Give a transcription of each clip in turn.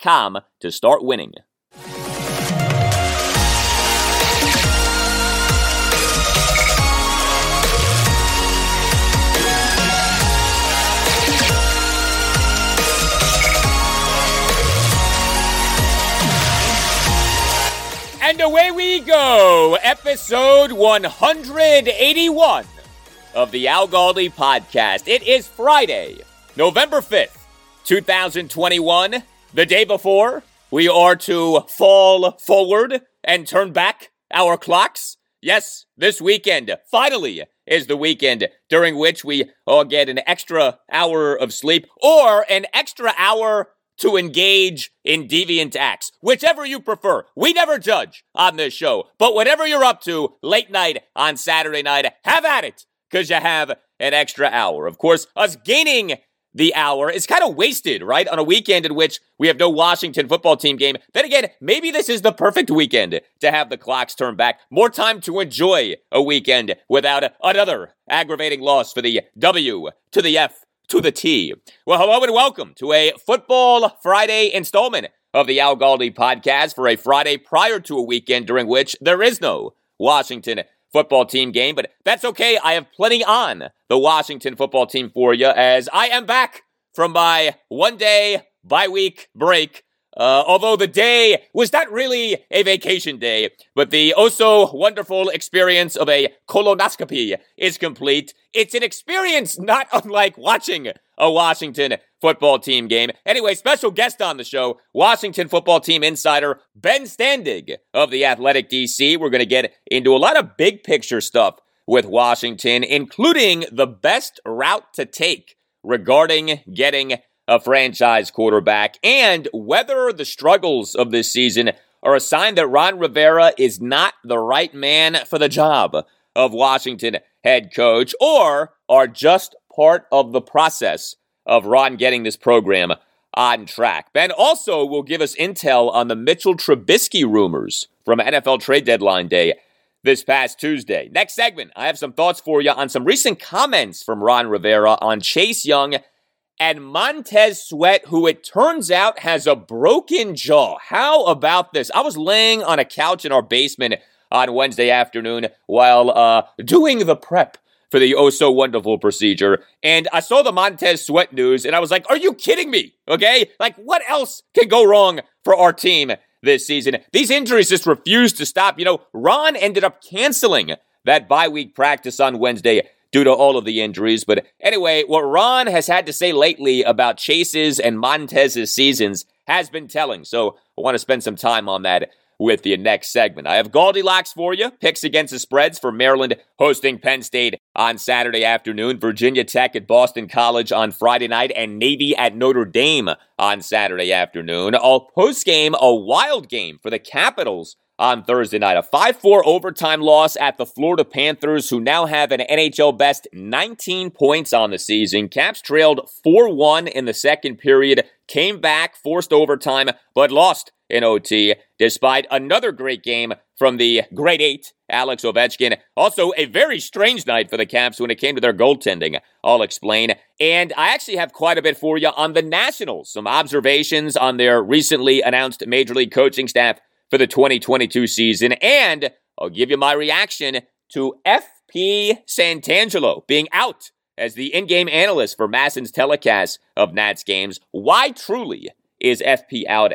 com to start winning. And away we go, episode 181 of the Al Galdi podcast. It is Friday, November 5th, 2021. The day before, we are to fall forward and turn back our clocks. Yes, this weekend, finally, is the weekend during which we all get an extra hour of sleep or an extra hour to engage in deviant acts. Whichever you prefer. We never judge on this show, but whatever you're up to late night on Saturday night, have at it because you have an extra hour. Of course, us gaining the hour is kind of wasted, right? On a weekend in which we have no Washington football team game. Then again, maybe this is the perfect weekend to have the clocks turn back. More time to enjoy a weekend without another aggravating loss for the W to the F to the T. Well, hello and welcome to a Football Friday installment of the Al Galdi podcast for a Friday prior to a weekend during which there is no Washington football team game, but that's okay. I have plenty on the Washington football team for you as I am back from my one day bye week break. Uh, although the day was not really a vacation day, but the oh so wonderful experience of a colonoscopy is complete. It's an experience not unlike watching a Washington football team game. Anyway, special guest on the show, Washington football team insider Ben Standig of the Athletic DC. We're going to get into a lot of big picture stuff with Washington, including the best route to take regarding getting a franchise quarterback and whether the struggles of this season are a sign that Ron Rivera is not the right man for the job of Washington head coach or are just part of the process of Ron getting this program on track. Ben also will give us intel on the Mitchell Trubisky rumors from NFL trade deadline day this past Tuesday. Next segment, I have some thoughts for you on some recent comments from Ron Rivera on Chase Young and Montez Sweat, who it turns out has a broken jaw. How about this? I was laying on a couch in our basement on Wednesday afternoon while uh, doing the prep for the oh so wonderful procedure. And I saw the Montez Sweat news and I was like, are you kidding me? Okay? Like, what else can go wrong for our team this season? These injuries just refuse to stop. You know, Ron ended up canceling that bye week practice on Wednesday due to all of the injuries. But anyway, what Ron has had to say lately about Chase's and Montez's seasons has been telling. So I want to spend some time on that with the next segment. I have GaldiLocks for you. Picks against the spreads for Maryland hosting Penn State on Saturday afternoon, Virginia Tech at Boston College on Friday night, and Navy at Notre Dame on Saturday afternoon. All post game, a wild game for the Capitals on Thursday night. A 5 4 overtime loss at the Florida Panthers, who now have an NHL best 19 points on the season. Caps trailed 4 1 in the second period came back, forced overtime, but lost in OT, despite another great game from the great eight, Alex Ovechkin. Also, a very strange night for the Caps when it came to their goaltending. I'll explain. And I actually have quite a bit for you on the Nationals. Some observations on their recently announced Major League coaching staff for the 2022 season. And I'll give you my reaction to FP Santangelo being out as the in game analyst for MASN's telecast of Nats games. Why truly is FP out?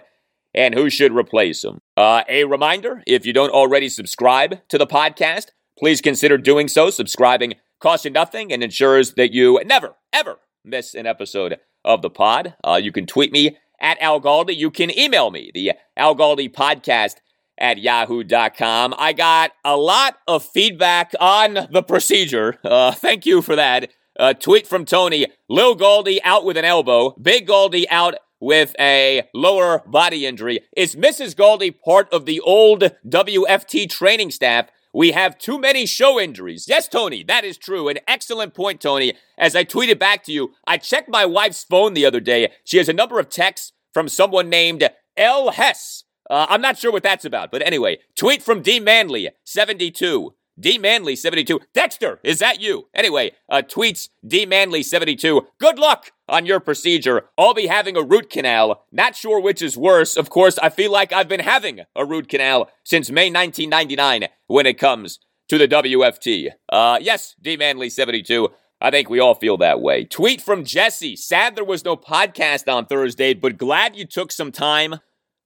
and who should replace him. Uh, a reminder if you don't already subscribe to the podcast, please consider doing so. Subscribing costs you nothing and ensures that you never, ever miss an episode of the pod. Uh, you can tweet me at Al Galdi. You can email me, the Al Galdi podcast at yahoo.com. I got a lot of feedback on the procedure. Uh, thank you for that. A tweet from Tony Lil Galdi out with an elbow, Big Galdi out with a lower body injury. Is Mrs. Galdi part of the old WFT training staff? We have too many show injuries. Yes, Tony, that is true. An excellent point, Tony. As I tweeted back to you, I checked my wife's phone the other day. She has a number of texts from someone named L. Hess. Uh, I'm not sure what that's about, but anyway, tweet from D. Manley, 72. D Manley 72. Dexter, is that you? Anyway, uh, tweets D Manley 72. Good luck on your procedure. I'll be having a root canal. Not sure which is worse. Of course, I feel like I've been having a root canal since May 1999 when it comes to the WFT. Uh, yes, D Manley 72. I think we all feel that way. Tweet from Jesse. Sad there was no podcast on Thursday, but glad you took some time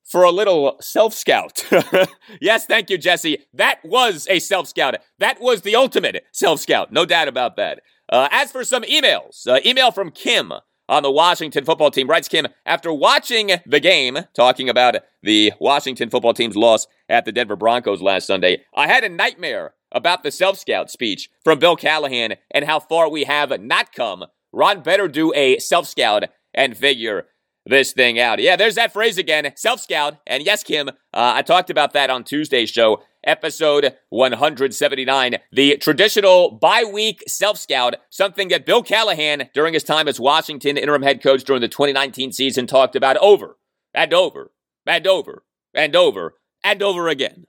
for a little self scout. yes, thank you, Jesse. That was a self scout. That was the ultimate self scout. No doubt about that. Uh, as for some emails, uh, email from Kim on the Washington football team writes Kim, after watching the game, talking about the Washington football team's loss at the Denver Broncos last Sunday, I had a nightmare about the self scout speech from Bill Callahan and how far we have not come. Ron better do a self scout and figure this thing out. Yeah, there's that phrase again, self scout. And yes, Kim, uh, I talked about that on Tuesday's show, episode 179, the traditional bye week self scout, something that Bill Callahan, during his time as Washington interim head coach during the 2019 season, talked about over and over and over and over and over again.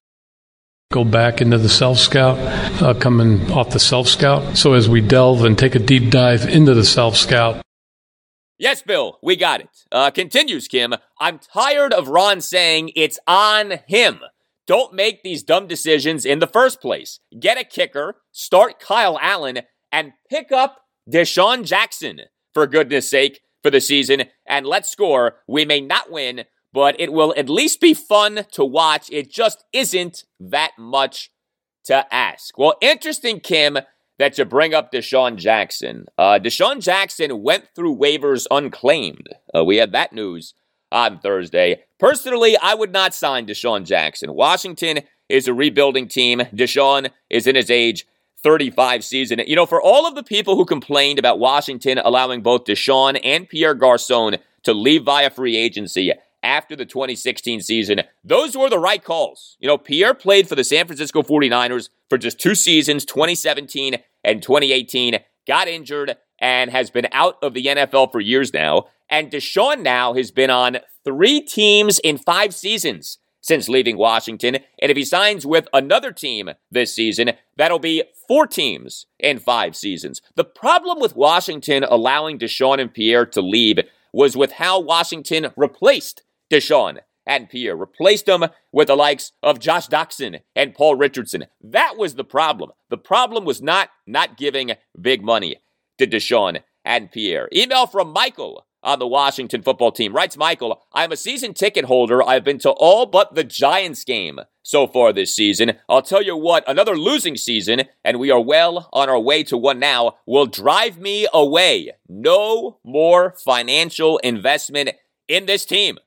Go back into the self scout, uh, coming off the self scout. So, as we delve and take a deep dive into the self scout, Yes, Bill, we got it. Uh, continues Kim. I'm tired of Ron saying it's on him. Don't make these dumb decisions in the first place. Get a kicker, start Kyle Allen, and pick up DeSean Jackson, for goodness sake, for the season, and let's score. We may not win, but it will at least be fun to watch. It just isn't that much to ask. Well, interesting, Kim that you bring up DeSean Jackson. Uh, DeSean Jackson went through waivers unclaimed. Uh, we had that news on Thursday. Personally, I would not sign DeSean Jackson. Washington is a rebuilding team. DeSean is in his age 35 season. You know, for all of the people who complained about Washington allowing both DeSean and Pierre Garcon to leave via free agency, after the 2016 season, those were the right calls. You know, Pierre played for the San Francisco 49ers for just two seasons, 2017 and 2018, got injured and has been out of the NFL for years now. And DeSean now has been on three teams in five seasons since leaving Washington. And if he signs with another team this season, that'll be four teams in five seasons. The problem with Washington allowing DeSean and Pierre to leave was with how Washington replaced DeSean and Pierre, replaced them with the likes of Josh Doctson and Paul Richardson. That was the problem. The problem was not not giving big money to DeSean and Pierre. Email from Michael on the Washington football team. Writes Michael, I'm a season ticket holder. I've been to all but the Giants game so far this season. I'll tell you what, another losing season, and we are well on our way to one now, will drive me away. No more financial investment in this team.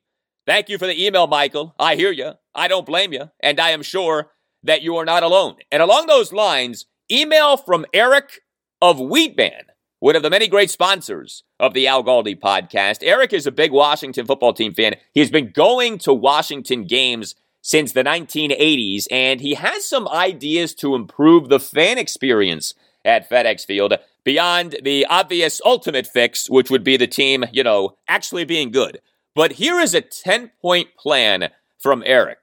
Thank you for the email, Michael. I hear you. I don't blame you. And I am sure that you are not alone. And along those lines, email from Eric of Wheatman, one of the many great sponsors of the Al Galdi podcast. Eric is a big Washington football team fan. He's been going to Washington games since the 1980s, and he has some ideas to improve the fan experience at FedEx Field beyond the obvious ultimate fix, which would be the team, you know, actually being good. But here is a 10 point plan from Eric.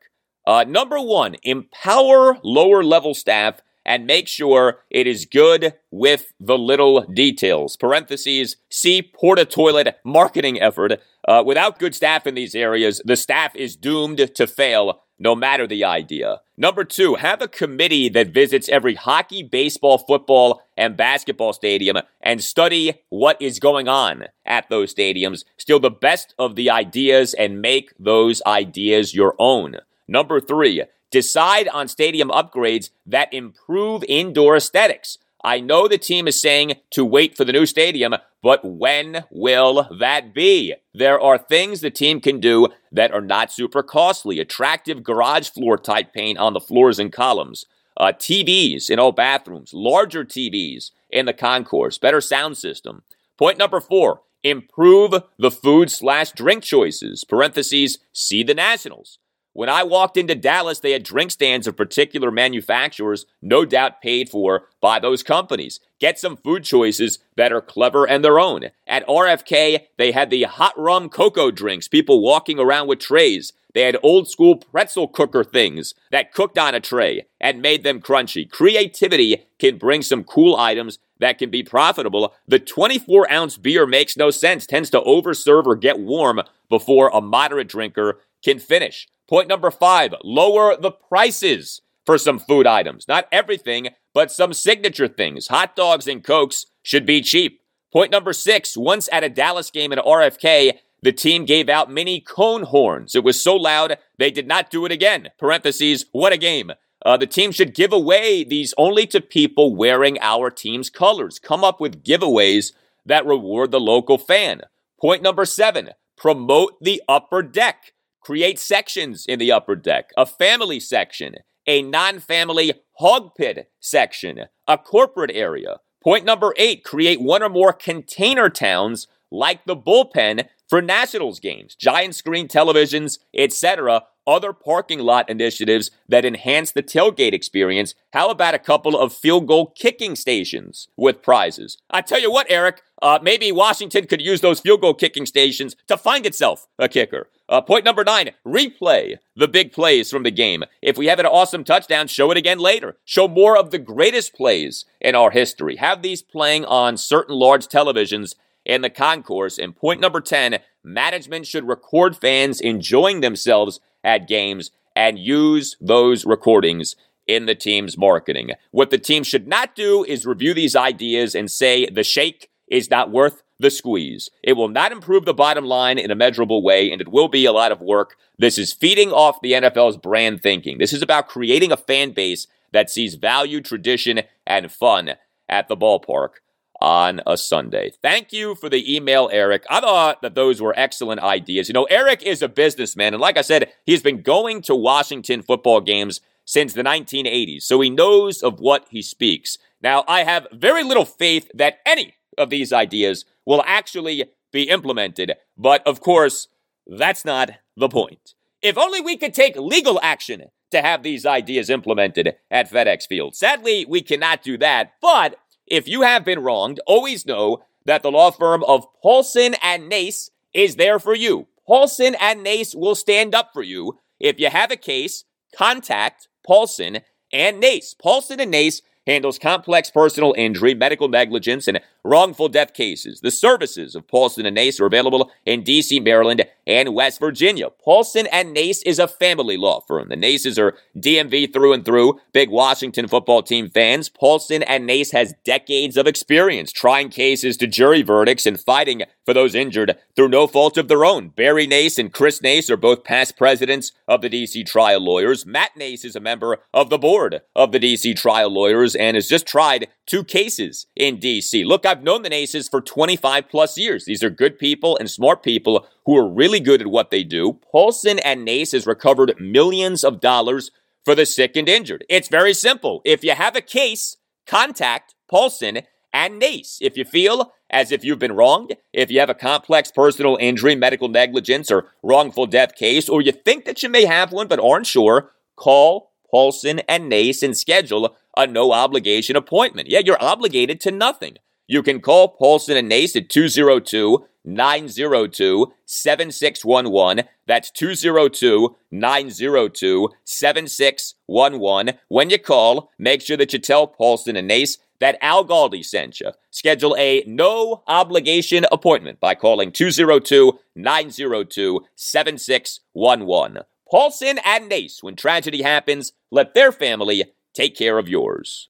Uh, number one, empower lower level staff and make sure it is good with the little details. Parentheses, see porta toilet marketing effort. Uh, without good staff in these areas, the staff is doomed to fail no matter the idea. Number two, have a committee that visits every hockey, baseball, football, and basketball stadium and study what is going on at those stadiums. Steal the best of the ideas and make those ideas your own. Number three, decide on stadium upgrades that improve indoor aesthetics. I know the team is saying to wait for the new stadium, but when will that be? There are things the team can do that are not super costly. Attractive garage floor type paint on the floors and columns, uh, TVs in all bathrooms, larger TVs in the concourse, better sound system. Point number four, improve the food slash drink choices. Parentheses, see the Nationals. When I walked into Dallas, they had drink stands of particular manufacturers, no doubt paid for by those companies. Get some food choices that are clever and their own. At RFK, they had the hot rum cocoa drinks, people walking around with trays. They had old school pretzel cooker things that cooked on a tray and made them crunchy. Creativity can bring some cool items that can be profitable. The 24 ounce beer makes no sense, tends to overserve or get warm before a moderate drinker can finish. Point number five, lower the prices for some food items. Not everything, but some signature things. Hot dogs and Cokes should be cheap. Point number six, once at a Dallas game at RFK, the team gave out mini cone horns. It was so loud, they did not do it again. Parentheses, what a game. Uh, the team should give away these only to people wearing our team's colors. Come up with giveaways that reward the local fan. Point number seven, promote the upper deck. Create sections in the upper deck, a family section, a non family hog pit section, a corporate area. Point number eight, create one or more container towns like the bullpen for Nationals games, giant screen televisions, etc., other parking lot initiatives that enhance the tailgate experience. How about a couple of field goal kicking stations with prizes? I tell you what, Eric, uh, maybe Washington could use those field goal kicking stations to find itself a kicker. Uh, point number nine, replay the big plays from the game. If we have an awesome touchdown, show it again later. Show more of the greatest plays in our history. Have these playing on certain large televisions in the concourse. And point number 10, management should record fans enjoying themselves at games and use those recordings in the team's marketing. What the team should not do is review these ideas and say the shake is not worth the squeeze. It will not improve the bottom line in a measurable way, and it will be a lot of work. This is feeding off the NFL's brand thinking. This is about creating a fan base that sees value, tradition, and fun at the ballpark on a Sunday. Thank you for the email, Eric. I thought that those were excellent ideas. You know, Eric is a businessman, and like I said, he's been going to Washington football games since the 1980s, so he knows of what he speaks. Now, I have very little faith that any of these ideas will actually be implemented, but of course, that's not the point. If only we could take legal action to have these ideas implemented at FedEx Field. Sadly, we cannot do that, but if you have been wronged, always know that the law firm of Paulson and Nace is there for you. Paulson and Nace will stand up for you. If you have a case, contact Paulson and Nace. Paulson and Nace handles complex personal injury, medical negligence, and wrongful death cases. The services of Paulson and Nace are available in D.C., Maryland, and West Virginia. Paulson and Nace is a family law firm. The Naces are DMV through and through, big Washington football team fans. Paulson and Nace has decades of experience trying cases to jury verdicts and fighting for those injured through no fault of their own. Barry Nace and Chris Nace are both past presidents of the D.C. trial lawyers. Matt Nace is a member of the board of the D.C. trial lawyers and has just tried two cases in D.C. Look, I've known the Naces for 25 plus years. These are good people and smart people who are really good at what they do. Paulson and Nace has recovered millions of dollars for the sick and injured. It's very simple. If you have a case, contact Paulson and Nace. If you feel as if you've been wronged, if you have a complex personal injury, medical negligence, or wrongful death case, or you think that you may have one but aren't sure, call Paulson and Nace and schedule a no obligation appointment. Yeah, you're obligated to nothing. You can call Paulson and Nace at 202 902 7611. That's 202 902 7611. When you call, make sure that you tell Paulson and Nace that Al Galdi sent you. Schedule a no obligation appointment by calling 202 902 7611. Paulson and Nace, when tragedy happens, let their family take care of yours.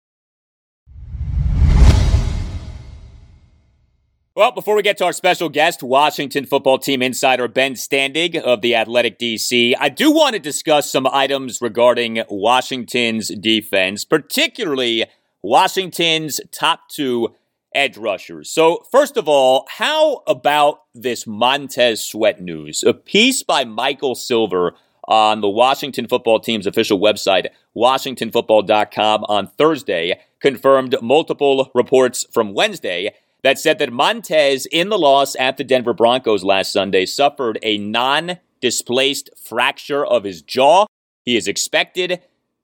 Well, before we get to our special guest, Washington football team insider Ben Standig of the Athletic DC, I do want to discuss some items regarding Washington's defense, particularly Washington's top two edge rushers. So, first of all, how about this Montez Sweat news? A piece by Michael Silver on the Washington football team's official website, WashingtonFootball.com, on Thursday confirmed multiple reports from Wednesday that said that Montez, in the loss at the Denver Broncos last Sunday, suffered a non displaced fracture of his jaw. He is expected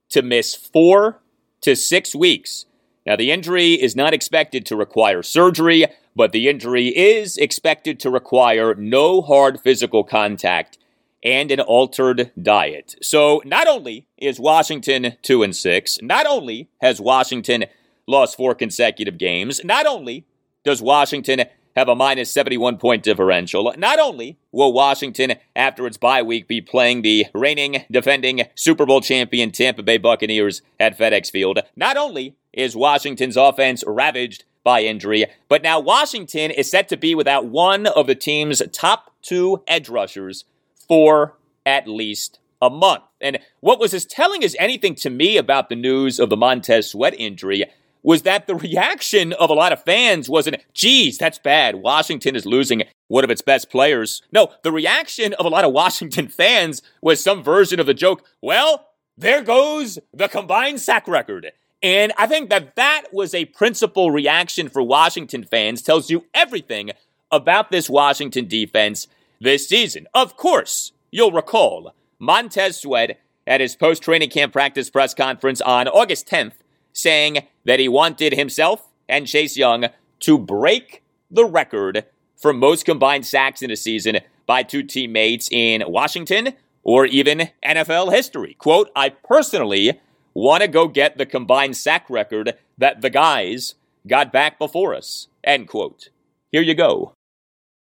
to miss four to six weeks. Now, the injury is not expected to require surgery, but the injury is expected to require no hard physical contact and an altered diet. So, not only is Washington 2 and 6, not only has Washington lost four consecutive games, not only does Washington have a minus 71 point differential. Not only will Washington, after its bye week, be playing the reigning, defending Super Bowl champion Tampa Bay Buccaneers at FedEx Field, not only is Washington's offense ravaged by injury, but now Washington is set to be without one of the team's top two edge rushers for at least a month. And what was as telling as anything to me about the news of the Montez Sweat injury was that the reaction of a lot of fans wasn't, geez, that's bad. Washington is losing one of its best players. No, the reaction of a lot of Washington fans was some version of the joke, well, there goes the combined sack record. And I think that that was a principal reaction for Washington fans, tells you everything about this Washington defense this season. Of course, you'll recall Montez Sweat at his post training camp practice press conference on August 10th saying that he wanted himself and Chase Young to break the record for most combined sacks in a season by two teammates in Washington or even NFL history. Quote, I personally want to go get the combined sack record that the guys got back before us. End quote. Here you go.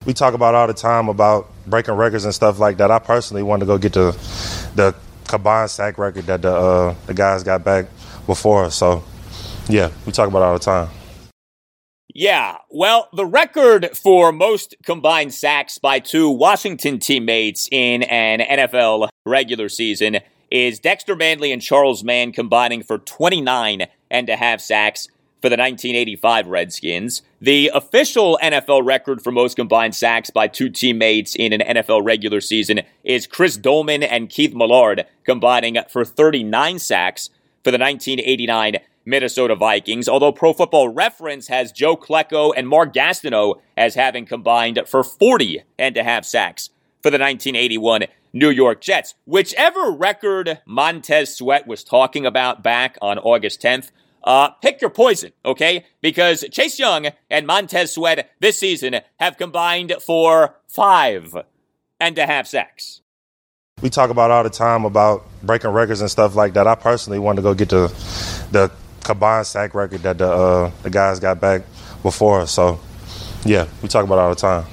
We talk about all the time about breaking records and stuff like that. I personally want to go get the the combined sack record that the uh, the guys got back before. So, yeah, we talk about all the time. Yeah, well, the record for most combined sacks by two Washington teammates in an NFL regular season is Dexter Manley and Charles Mann combining for 29 and a half sacks for the 1985 Redskins. The official NFL record for most combined sacks by two teammates in an NFL regular season is Chris Doleman and Keith Millard combining for 39 sacks for the 1989 Minnesota Vikings, although Pro Football Reference has Joe Klecko and Mark Gastineau as having combined for 40 and a half sacks for the 1981 New York Jets. Whichever record Montez Sweat was talking about back on August 10th, uh, pick your poison, okay? Because Chase Young and Montez Sweat this season have combined for five and a half sacks we talk about all the time about breaking records and stuff like that. I personally want to go get the the combined sack record that the uh, the guys got back before. So, yeah, we talk about all the time.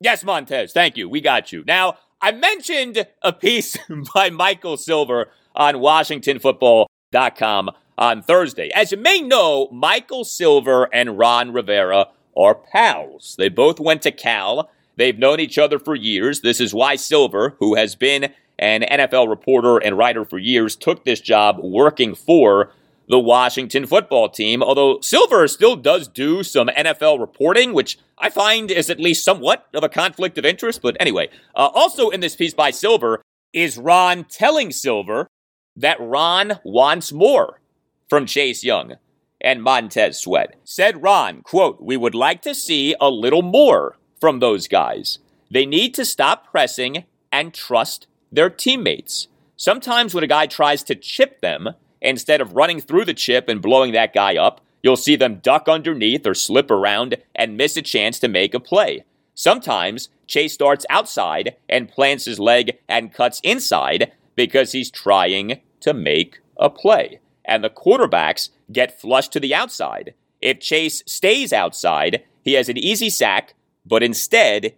Yes, Montez. Thank you. We got you. Now, I mentioned a piece by Michael Silver on WashingtonFootball.com on Thursday. As you may know, Michael Silver and Ron Rivera are pals. They both went to Cal. They've known each other for years. This is why Silver, who has been an NFL reporter and writer for years, took this job working for the Washington football team. Although Silver still does do some NFL reporting, which I find is at least somewhat of a conflict of interest. But anyway, uh, also in this piece by Silver is Ron telling Silver that Ron wants more from Chase Young and Montez Sweat. Said Ron, quote, We would like to see a little more from those guys. They need to stop pressing and trust their teammates. Sometimes when a guy tries to chip them, instead of running through the chip and blowing that guy up, you'll see them duck underneath or slip around and miss a chance to make a play. Sometimes Chase starts outside and plants his leg and cuts inside because he's trying to make a play. And the quarterbacks get flushed to the outside. If Chase stays outside, he has an easy sack, but instead,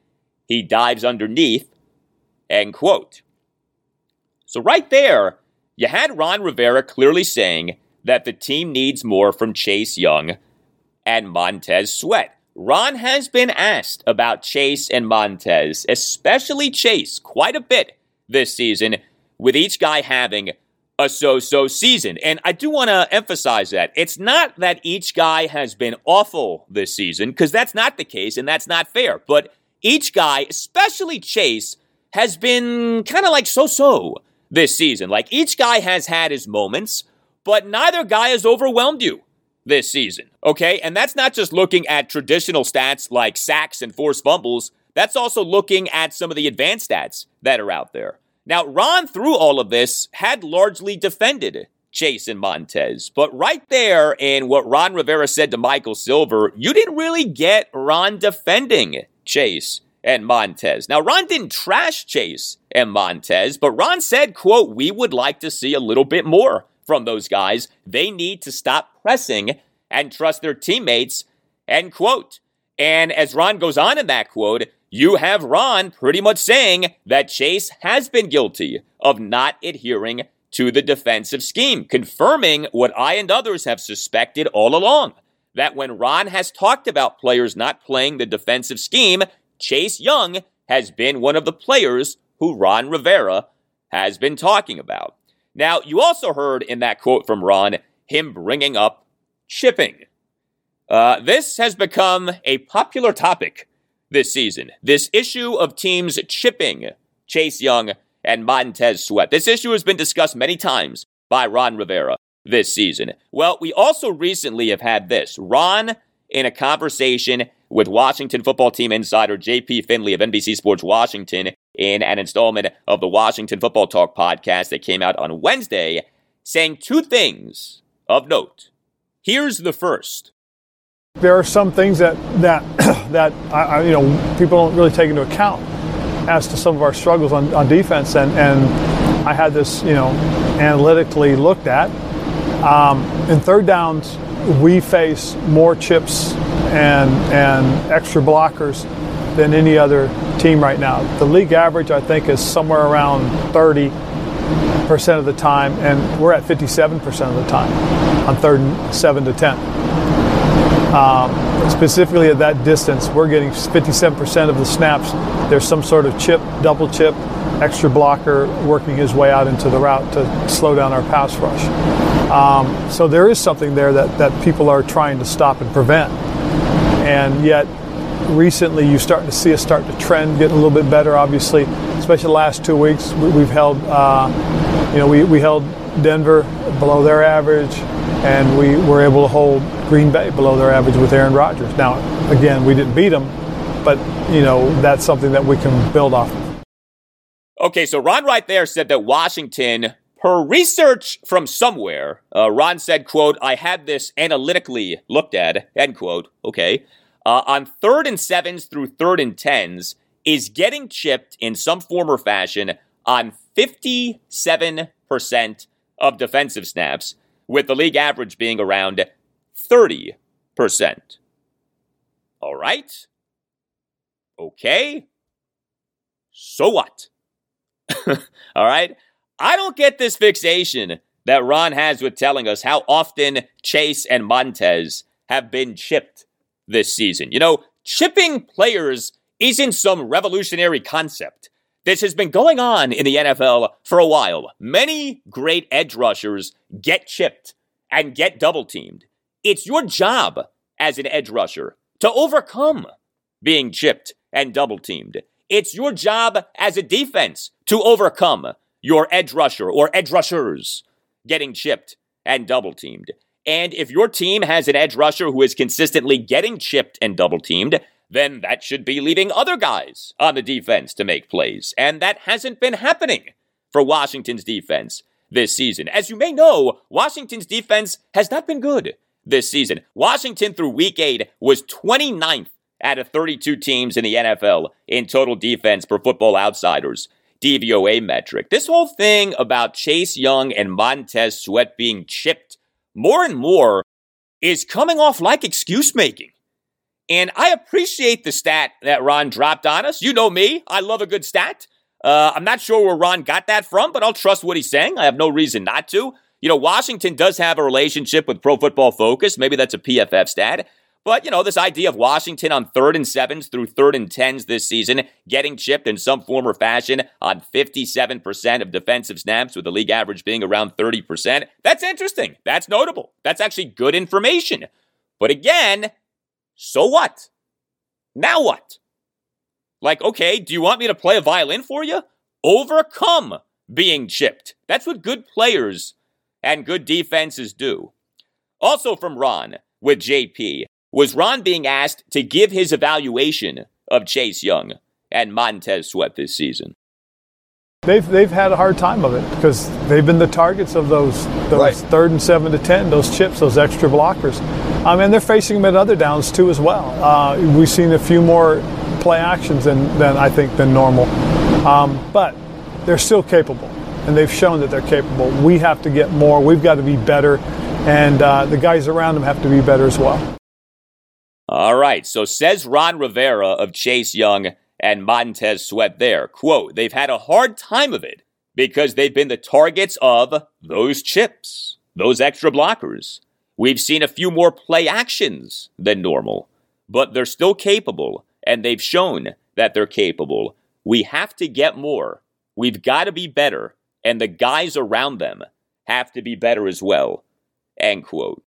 he dives underneath. End quote. So, right there, you had Ron Rivera clearly saying that the team needs more from Chase Young and Montez Sweat. Ron has been asked about Chase and Montez, especially Chase, quite a bit this season, with each guy having a so so season. And I do want to emphasize that. It's not that each guy has been awful this season, because that's not the case and that's not fair. But each guy, especially Chase, has been kind of like so so this season. Like each guy has had his moments, but neither guy has overwhelmed you this season. Okay. And that's not just looking at traditional stats like sacks and forced fumbles. That's also looking at some of the advanced stats that are out there. Now, Ron, through all of this, had largely defended Chase and Montez. But right there in what Ron Rivera said to Michael Silver, you didn't really get Ron defending Chase and Montez. Now, Ron didn't trash Chase and Montez, but Ron said, quote, we would like to see a little bit more from those guys. They need to stop pressing and trust their teammates, end quote. And as Ron goes on in that quote, you have Ron pretty much saying that Chase has been guilty of not adhering to the defensive scheme, confirming what I and others have suspected all along that when Ron has talked about players not playing the defensive scheme, Chase Young has been one of the players who Ron Rivera has been talking about. Now, you also heard in that quote from Ron him bringing up chipping. Uh, this has become a popular topic this season. This issue of teams chipping Chase Young and Montez Sweat. This issue has been discussed many times by Ron Rivera this season. Well, we also recently have had this. Ron, in a conversation with Washington football team insider JP Finlay of NBC Sports Washington in an installment of the Washington Football Talk podcast that came out on Wednesday, saying two things of note. Here's the first. There are some things that that that I, you know people don't really take into account as to some of our struggles on, on defense, and and I had this you know analytically looked at. Um, in third downs, we face more chips and and extra blockers than any other team right now. The league average, I think, is somewhere around 30 percent of the time, and we're at 57 percent of the time on third and seven to ten. Um, specifically at that distance, we're getting 57% of the snaps. There's some sort of chip, double chip, extra blocker working his way out into the route to slow down our pass rush. Um, so there is something there that, that people are trying to stop and prevent. And yet, recently you're starting to see us start to trend, getting a little bit better, obviously, especially the last two weeks. We, have held, uh, you know, we, we held Denver below their average, and we were able to hold Green Bay below their average with Aaron Rodgers. Now, again, we didn't beat them, but you know that's something that we can build off. of. Okay, so Ron right there said that Washington, per research from somewhere, uh, Ron said, "quote I had this analytically looked at." End quote. Okay, uh, on third and sevens through third and tens is getting chipped in some form or fashion on fifty-seven percent of defensive snaps, with the league average being around 30%. All right. Okay. So what? All right. I don't get this fixation that Ron has with telling us how often Chase and Montez have been chipped this season. You know, chipping players isn't some revolutionary concept. This has been going on in the NFL for a while. Many great edge rushers get chipped and get double teamed. It's your job as an edge rusher to overcome being chipped and double teamed. It's your job as a defense to overcome your edge rusher or edge rushers getting chipped and double teamed. And if your team has an edge rusher who is consistently getting chipped and double teamed, then that should be leaving other guys on the defense to make plays. And that hasn't been happening for Washington's defense this season. As you may know, Washington's defense has not been good this season. Washington through week eight was 29th out of 32 teams in the NFL in total defense for football outsiders. DVOA metric. This whole thing about Chase Young and Montez Sweat being chipped more and more is coming off like excuse making. And I appreciate the stat that Ron dropped on us. You know me, I love a good stat. Uh, I'm not sure where Ron got that from, but I'll trust what he's saying. I have no reason not to. You know, Washington does have a relationship with Pro Football Focus. Maybe that's a PFF stat. But, you know, this idea of Washington on third and sevens through third and tens this season, getting chipped in some form or fashion on 57% of defensive snaps, with the league average being around 30%, that's interesting. That's notable. That's actually good information. But again, so what? Now what? Like, okay, do you want me to play a violin for you? Overcome being chipped. That's what good players and good defenses do. Also from Ron with JP, was Ron being asked to give his evaluation of Chase Young and Montez Sweat this season? They've, they've had a hard time of it because they've been the targets of those, those Right. third and seven to ten, those chips, those extra blockers. I mean, they're facing them at other downs too as well. Uh, we've seen a few more play actions than, than I think than normal, um, but they're still capable, and they've shown that they're capable. We have to get more. We've got to be better, and uh, the guys around them have to be better as well. All right, so says Ron Rivera of Chase Young and Montez Sweat there. Quote, they've had a hard time of it because they've been the targets of those chips, those extra blockers. We've seen a few more play actions than normal, but they're still capable, and they've shown that they're capable. We have to get more. We've got to be better, and the guys around them have to be better as well. End quote.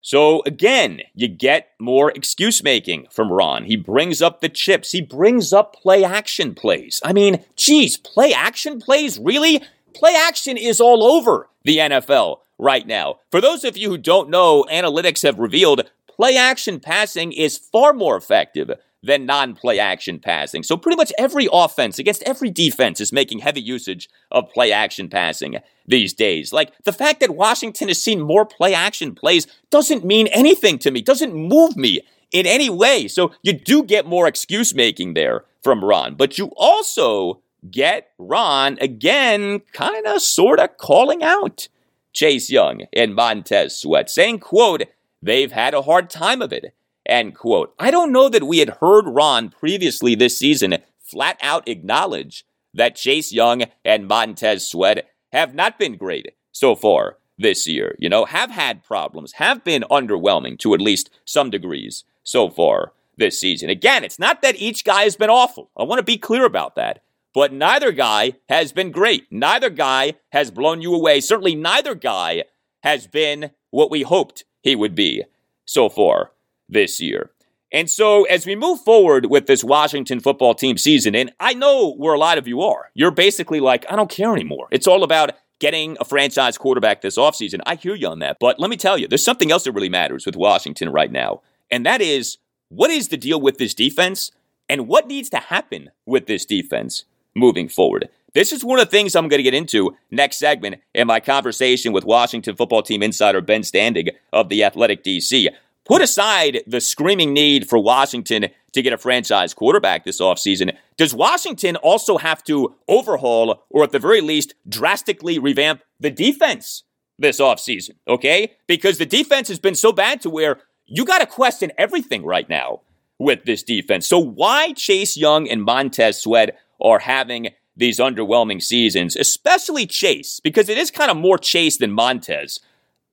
So again, you get more excuse making from Ron. He brings up the chips. He brings up play action plays. I mean, geez, play action plays? Really? Play action is all over the NFL right now. For those of you who don't know, analytics have revealed play action passing is far more effective than non play action passing. So pretty much every offense against every defense is making heavy usage of play action passing these days. Like the fact that Washington has seen more play action plays doesn't mean anything to me, doesn't move me in any way. So you do get more excuse making there from Ron, but you also get Ron again kind of sort of calling out Chase Young and Montez Sweat, saying, quote, they've had a hard time of it. End quote. I don't know that we had heard Ron previously this season flat out acknowledge that Chase Young and Montez Sweat have not been great so far this year. You know, have had problems, have been underwhelming to at least some degrees so far this season. Again, it's not that each guy has been awful. I want to be clear about that. But neither guy has been great. Neither guy has blown you away. Certainly, neither guy has been what we hoped he would be so far this year. And so, as we move forward with this Washington football team season, and I know where a lot of you are, you're basically like, I don't care anymore. It's all about getting a franchise quarterback this offseason. I hear you on that. But let me tell you, there's something else that really matters with Washington right now. And that is what is the deal with this defense and what needs to happen with this defense moving forward? This is one of the things I'm going to get into next segment in my conversation with Washington football team insider Ben Standig of the Athletic DC. Put aside the screaming need for Washington to get a franchise quarterback this offseason. Does Washington also have to overhaul or at the very least drastically revamp the defense this offseason? Okay? Because the defense has been so bad to where you got to question everything right now with this defense. So why Chase Young and Montez Sweat are having these underwhelming seasons, especially Chase, because it is kind of more Chase than Montez.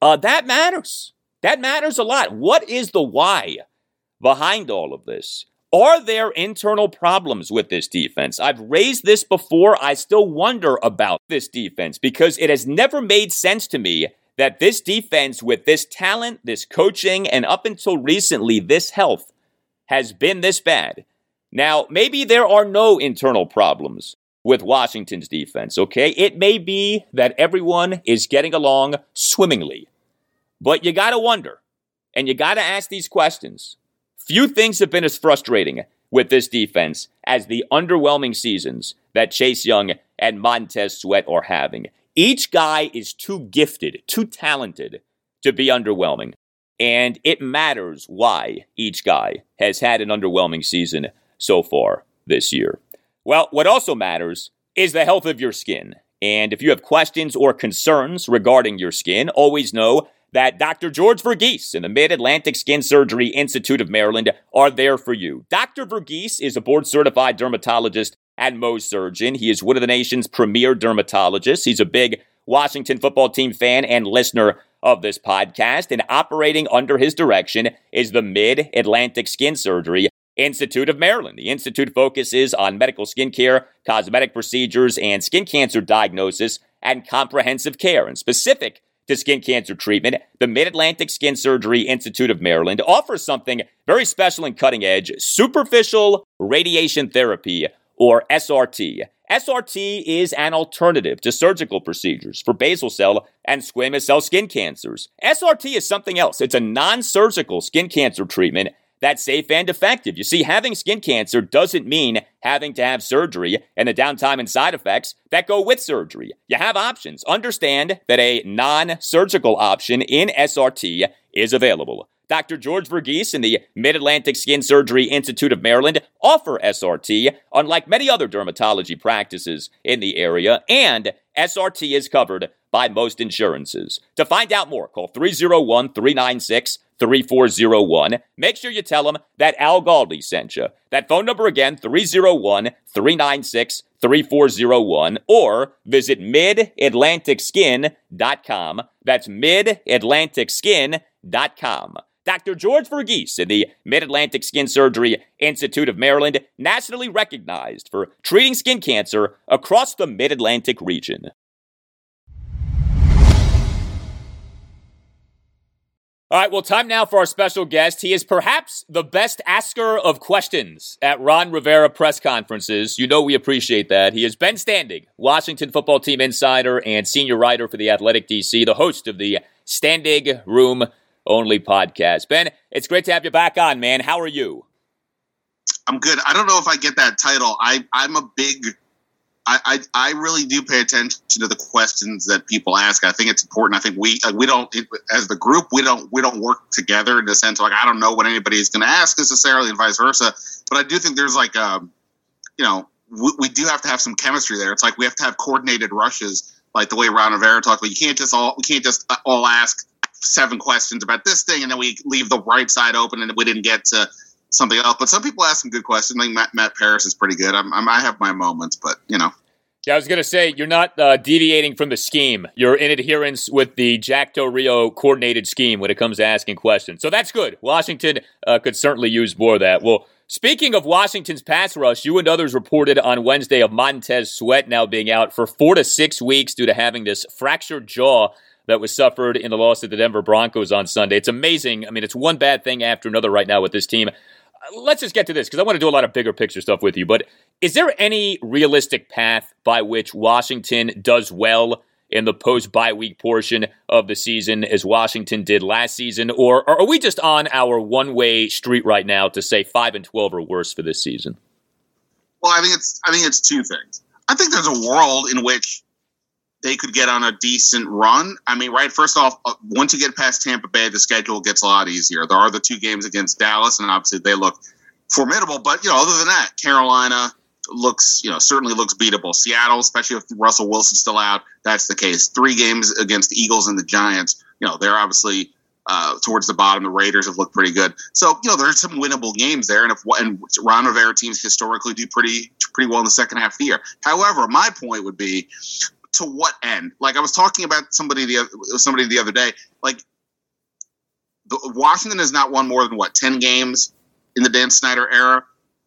Uh, that matters. That matters a lot. What is the why behind all of this? Are there internal problems with this defense? I've raised this before. I still wonder about this defense because it has never made sense to me that this defense, with this talent, this coaching, and up until recently, this health, has been this bad. Now, maybe there are no internal problems with Washington's defense, okay? It may be that everyone is getting along swimmingly. But you got to wonder, and you got to ask these questions. Few things have been as frustrating with this defense as the underwhelming seasons that Chase Young and Montez Sweat are having. Each guy is too gifted, too talented to be underwhelming. And it matters why each guy has had an underwhelming season so far this year. Well, what also matters is the health of your skin. And if you have questions or concerns regarding your skin, always know that Dr. George Verghese and the Mid Atlantic Skin Surgery Institute of Maryland are there for you. Dr. Verghese is a board certified dermatologist and Mohs surgeon. He is one of the nation's premier dermatologists. He's a big Washington football team fan and listener of this podcast. And operating under his direction is the Mid Atlantic Skin Surgery Institute of Maryland. The Institute focuses on medical skincare, cosmetic procedures, and skin cancer diagnosis and comprehensive care. And specific to skin cancer treatment, the Mid Atlantic Skin Surgery Institute of Maryland offers something very special and cutting edge superficial radiation therapy, or SRT. SRT is an alternative to surgical procedures for basal cell and squamous cell skin cancers. SRT is something else. It's a non surgical skin cancer treatment that's safe and effective. You see, having skin cancer doesn't mean having to have surgery and the downtime and side effects that go with surgery. You have options. Understand that a non surgical option in SRT is available. Dr. George Verghese and the Mid Atlantic Skin Surgery Institute of Maryland offer SRT, unlike many other dermatology practices in the area, and SRT is covered by most insurances. To find out more, call 301 396 3401. Make sure you tell them that Al Galdi sent you. That phone number again, 301 396 3401, or visit midatlanticskin.com. That's midatlanticskin.com. Dr. George Verghese in the Mid Atlantic Skin Surgery Institute of Maryland, nationally recognized for treating skin cancer across the Mid Atlantic region. All right, well, time now for our special guest. He is perhaps the best asker of questions at Ron Rivera press conferences. You know we appreciate that. He is Ben Standig, Washington football team insider and senior writer for the Athletic DC, the host of the Standig Room Only podcast. Ben, it's great to have you back on, man. How are you? I'm good. I don't know if I get that title. I I'm a big I, I, really do pay attention to the questions that people ask. I think it's important. I think we uh, we don't as the group we don't we don't work together in the sense like I don't know what anybody is going to ask necessarily and vice versa. But I do think there's like um, you know we, we, do have to have some chemistry there. It's like we have to have coordinated rushes, like the way Ron Rivera talked about. You can't just all we can't just uh, all ask seven questions about this thing and then we leave the right side open and we didn't get to something else. But some people ask some good questions. Think Matt, Matt Paras is pretty good. I'm, I'm, i have my moments, but you know. Yeah, I was going to say you're not uh, deviating from the scheme. You're in adherence with the Jack Del Rio coordinated scheme when it comes to asking questions. So that's good. Washington uh, could certainly use more of that. Well, speaking of Washington's pass rush, you and others reported on Wednesday of Montez Sweat now being out for four to six weeks due to having this fractured jaw that was suffered in the loss to the Denver Broncos on Sunday. It's amazing. I mean, it's one bad thing after another right now with this team let's just get to this because I want to do a lot of bigger picture stuff with you. But is there any realistic path by which Washington does well in the post bye week portion of the season as Washington did last season? Or are we just on our one way street right now to say 5 and 12 or worse for this season? Well, I think it's I think it's two things. I think there's a world in which they could get on a decent run. I mean, right, first off, uh, once you get past Tampa Bay, the schedule gets a lot easier. There are the two games against Dallas, and obviously they look formidable. But, you know, other than that, Carolina looks, you know, certainly looks beatable. Seattle, especially if Russell Wilson's still out, that's the case. Three games against the Eagles and the Giants, you know, they're obviously uh, towards the bottom. The Raiders have looked pretty good. So, you know, there's some winnable games there. And if and Ron Rivera teams historically do pretty pretty well in the second half of the year. However, my point would be to what end? Like I was talking about somebody the somebody the other day. Like the, Washington has not won more than what ten games in the Dan Snyder era,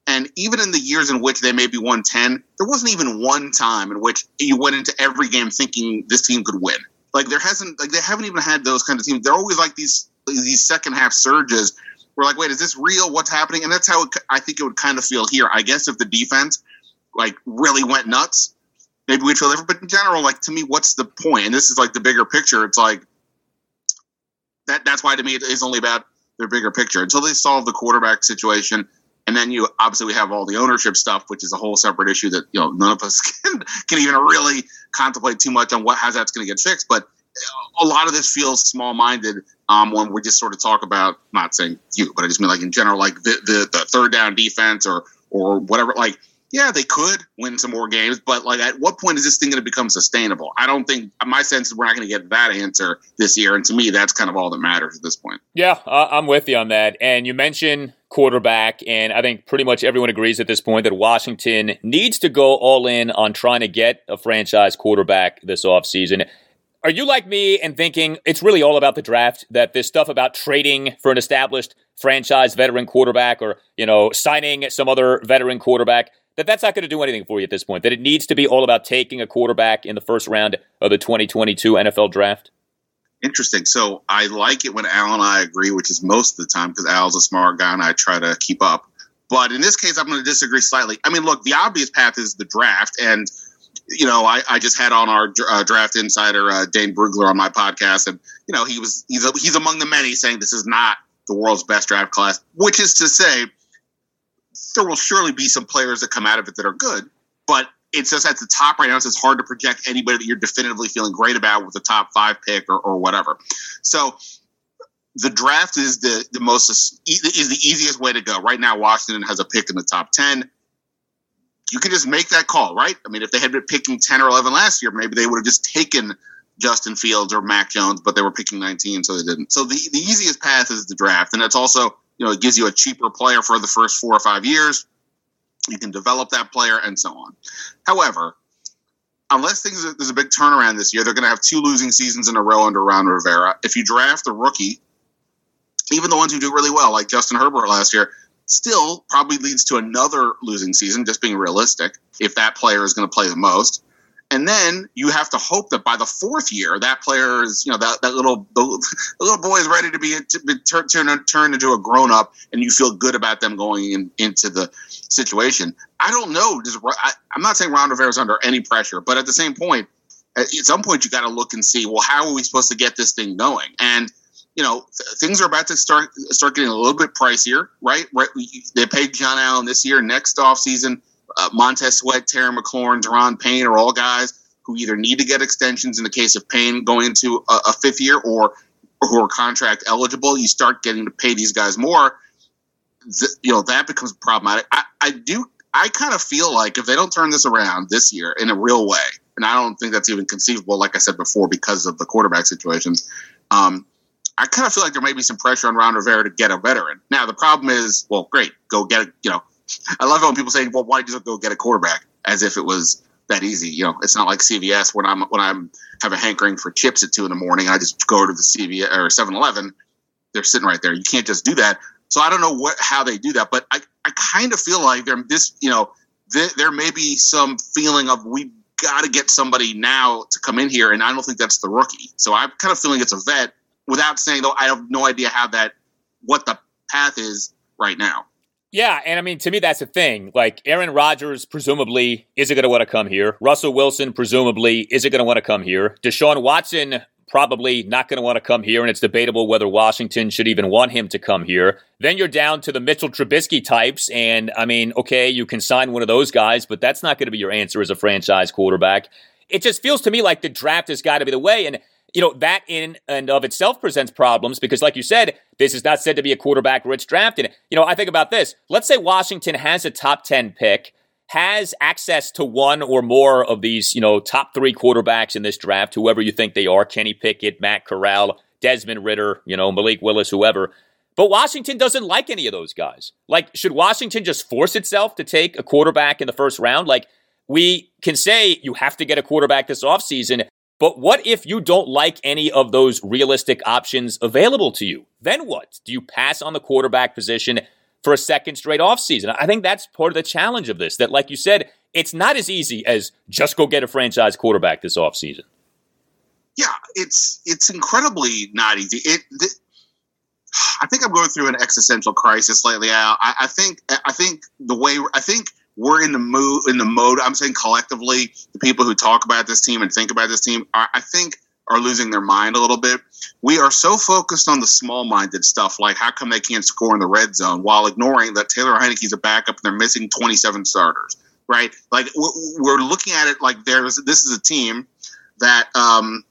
and even in the years in which they maybe won ten, there wasn't even one time in which you went into every game thinking this team could win. Like there hasn't, like they haven't even had those kind of teams. They're always like these these second half surges. We're like, wait, is this real? What's happening? And that's how it, I think it would kind of feel here. I guess if the defense like really went nuts, maybe we'd feel different. But in general, like to me, what's the point? And this is like the bigger picture. It's like that. That's why to me it is only about their bigger picture until they solve the quarterback situation. And then you obviously we have all the ownership stuff, which is a whole separate issue that you know none of us can can even really contemplate too much on what how that's going to get fixed. But a lot of this feels small minded Um, when we just sort of talk about, not saying you, but I just mean like in general, like the, the, the third down defense or or whatever. Like, yeah, they could win some more games, but like, at what point is this thing going to become sustainable? I don't think. My sense is we're not going to get that answer this year, and to me, that's kind of all that matters at this point. Yeah, I'm with you on that. And you mentioned quarterback, and I think pretty much everyone agrees at this point that Washington needs to go all in on trying to get a franchise quarterback this offseason. Are you like me and thinking it's really all about the draft? That this stuff about trading for an established franchise veteran quarterback or, you know, signing some other veteran quarterback, that that's not going to do anything for you at this point? That it needs to be all about taking a quarterback in the first round of the 2022 NFL draft? Interesting. So I like it when Al and I agree, which is most of the time because Al's a smart guy and I try to keep up. But in this case, I'm going to disagree slightly. I mean, look, the obvious path is the draft. And you know, I, I just had on our uh, draft insider uh, Dane Brugler on my podcast, and you know, he was he's a, he's among the many saying this is not the world's best draft class, which is to say, there will surely be some players that come out of it that are good, but it's just at the top right now. It's hard to project anybody that you're definitively feeling great about with a top five pick or, or whatever. So the draft is the the most is the easiest way to go. Right now, Washington has a pick in the top ten you can just make that call, right? I mean, if they had been picking 10 or 11 last year, maybe they would have just taken Justin Fields or Mac Jones, but they were picking 19, so they didn't. So the, the easiest path is the draft. And it's also, you know, it gives you a cheaper player for the first four or five years. You can develop that player and so on. However, unless things there's a big turnaround this year, they're going to have two losing seasons in a row under Ron Rivera. If you draft a rookie, even the ones who do really well, like Justin Herbert last year, still probably leads to another losing season, just being realistic, if that player is going to play the most. And then you have to hope that by the fourth year, that player is, you know, that, that little the, little boy is ready to be, to be turn, turn, turn into a grown up, and you feel good about them going in, into the situation. I don't know. I, I'm not saying Ron Rivera is under any pressure, but at the same point, at some point, you got to look and see, well, how are we supposed to get this thing going? And you know, th- things are about to start start getting a little bit pricier, right? Right. They paid John Allen this year. Next offseason, uh, Montez Sweat, Terry McLaurin, Daron Payne are all guys who either need to get extensions in the case of Payne going into a, a fifth year or, or who are contract eligible. You start getting to pay these guys more. Th- you know, that becomes problematic. I, I do. I kind of feel like if they don't turn this around this year in a real way, and I don't think that's even conceivable, like I said before, because of the quarterback situations. Um, I kind of feel like there may be some pressure on Ron Rivera to get a veteran. Now the problem is, well, great, go get a, you know, I love it when people say, well, why did you go get a quarterback as if it was that easy? You know, it's not like CVS when I'm when I'm have a hankering for chips at two in the morning. I just go to the CVS or 7-Eleven. They're sitting right there. You can't just do that. So I don't know what how they do that, but I, I kind of feel like there this you know th- there may be some feeling of we got to get somebody now to come in here, and I don't think that's the rookie. So I'm kind of feeling it's a vet without saying though, I have no idea how that what the path is right now. Yeah, and I mean to me that's the thing. Like Aaron Rodgers presumably isn't going to want to come here. Russell Wilson presumably isn't going to want to come here. Deshaun Watson probably not going to want to come here, and it's debatable whether Washington should even want him to come here. Then you're down to the Mitchell Trubisky types, and I mean, okay, you can sign one of those guys, but that's not going to be your answer as a franchise quarterback. It just feels to me like the draft has got to be the way, and you know, that in and of itself presents problems because, like you said, this is not said to be a quarterback rich draft. And, you know, I think about this. Let's say Washington has a top 10 pick, has access to one or more of these, you know, top three quarterbacks in this draft, whoever you think they are Kenny Pickett, Matt Corral, Desmond Ridder, you know, Malik Willis, whoever. But Washington doesn't like any of those guys. Like, should Washington just force itself to take a quarterback in the first round? Like, we can say you have to get a quarterback this offseason, but what if you don't like any of those realistic options available to you? Then what? Do you pass on the quarterback position for a second straight offseason? I think that's part of the challenge of this. That, like you said, it's not as easy as just go get a franchise quarterback this offseason. Yeah, it's it's incredibly not easy. It, I think I'm going through an existential crisis lately. I, I think I think the way I think we're in the mood in the mode. I'm saying collectively, the people who talk about this team and think about this team, are, I think, are losing their mind a little bit. We are so focused on the small-minded stuff, like how come they can't score in the red zone, while ignoring that Taylor Heinicke's a backup and they're missing 27 starters. Right? Like we're looking at it like there's this is a team that um,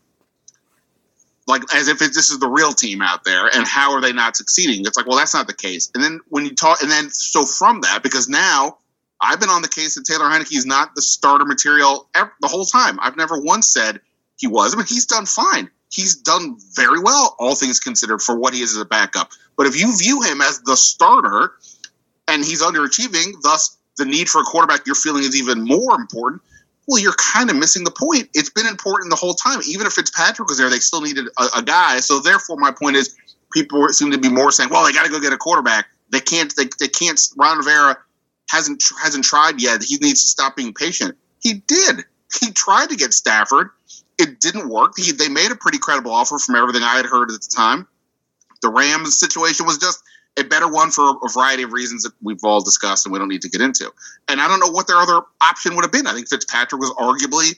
like as if this is the real team out there and how are they not succeeding it's like well that's not the case and then when you talk and then so from that because now i've been on the case that taylor heinicke is not the starter material ever, the whole time i've never once said he was I mean, he's done fine he's done very well all things considered for what he is as a backup but if you view him as the starter and he's underachieving thus the need for a quarterback you're feeling is even more important well, you're kind of missing the point. It's been important the whole time. Even if Fitzpatrick was there, they still needed a, a guy. So therefore, my point is, people seem to be more saying, "Well, they got to go get a quarterback." They can't. They, they can't. Ron Rivera hasn't hasn't tried yet. He needs to stop being patient. He did. He tried to get Stafford. It didn't work. He, they made a pretty credible offer from everything I had heard at the time. The Rams situation was just a better one for a variety of reasons that we've all discussed and we don't need to get into. And I don't know what their other option would have been. I think Fitzpatrick was arguably